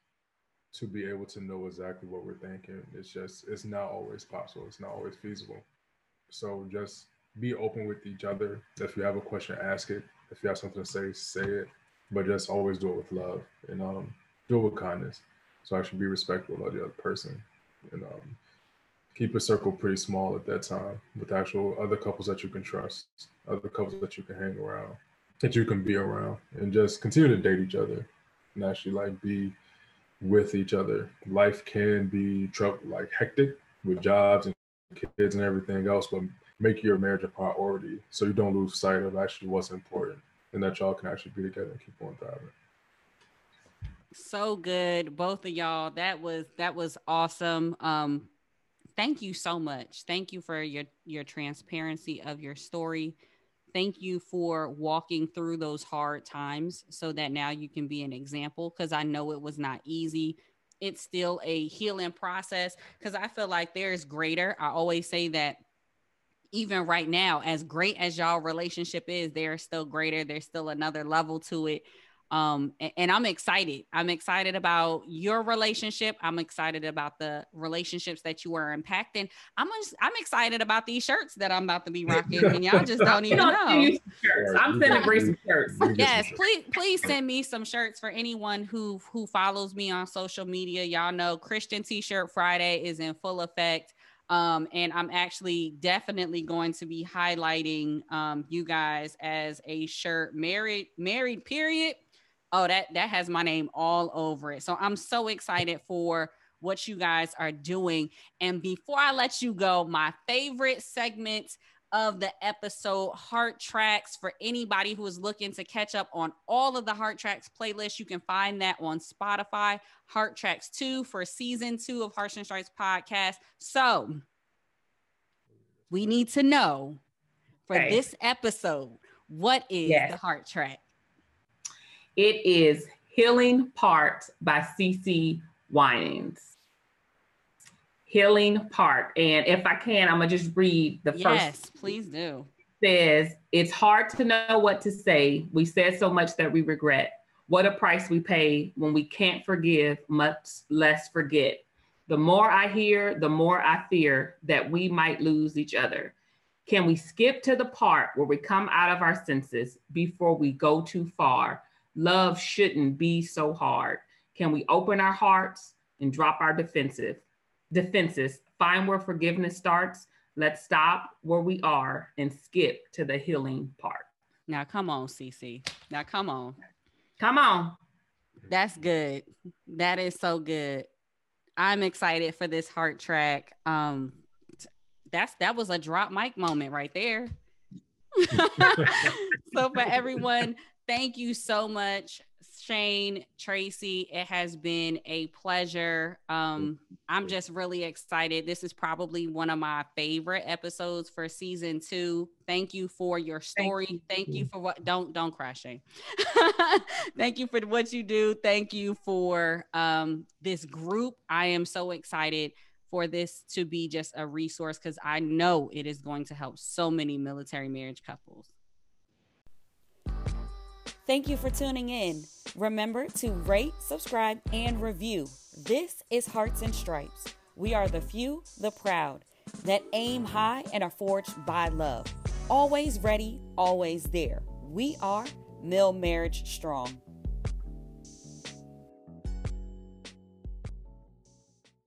to be able to know exactly what we're thinking, it's just it's not always possible. It's not always feasible. So just be open with each other. If you have a question, ask it. If you have something to say, say it. But just always do it with love and um, do it with kindness. So actually be respectful of the other person. And um, keep a circle pretty small at that time with actual other couples that you can trust, other couples that you can hang around, that you can be around, and just continue to date each other and actually like be with each other. Life can be trouble, like hectic with jobs and kids and everything else, but make your marriage a priority so you don't lose sight of actually what's important and that y'all can actually be together and keep on thriving. So good both of y'all. That was that was awesome. Um thank you so much. Thank you for your your transparency of your story. Thank you for walking through those hard times so that now you can be an example because i know it was not easy. It's still a healing process because i feel like there's greater. I always say that even right now, as great as y'all relationship is, there's still greater. There's still another level to it. Um, and, and, I'm excited. I'm excited about your relationship. I'm excited about the relationships that you are impacting. I'm just, I'm excited about these shirts that I'm about to be rocking, and y'all just don't even know. Shirts. I'm sending Bree some shirts. Yes, please, please send me some shirts for anyone who who follows me on social media. Y'all know Christian T-shirt Friday is in full effect. Um, and I'm actually definitely going to be highlighting um, you guys as a shirt married, married, period. Oh, that that has my name all over it. So I'm so excited for what you guys are doing. And before I let you go, my favorite segment of the episode Heart Tracks for anybody who is looking to catch up on all of the Heart Tracks playlists. You can find that on Spotify, Heart Tracks 2 for season two of Hearts and Stripes podcast. So we need to know for this episode what is yes. the Heart Track? It is Healing Part by CeCe Winans healing part. And if I can, I'm gonna just read the yes, first. Yes, please do. Says it's hard to know what to say. We said so much that we regret. What a price we pay when we can't forgive, much less forget. The more I hear, the more I fear that we might lose each other. Can we skip to the part where we come out of our senses before we go too far? Love shouldn't be so hard. Can we open our hearts and drop our defensive? Defenses, find where forgiveness starts. Let's stop where we are and skip to the healing part. Now, come on, CeCe. Now, come on. Come on. That's good. That is so good. I'm excited for this heart track. Um, that's that was a drop mic moment right there. so for everyone, thank you so much Shane, Tracy, it has been a pleasure. Um, I'm just really excited. This is probably one of my favorite episodes for season two. Thank you for your story. Thank you, Thank you for what don't don't crash, Shane. Thank you for what you do. Thank you for um, this group. I am so excited for this to be just a resource because I know it is going to help so many military marriage couples. Thank you for tuning in. Remember to rate, subscribe, and review. This is Hearts and Stripes. We are the few, the proud, that aim high and are forged by love. Always ready, always there. We are Mill Marriage Strong.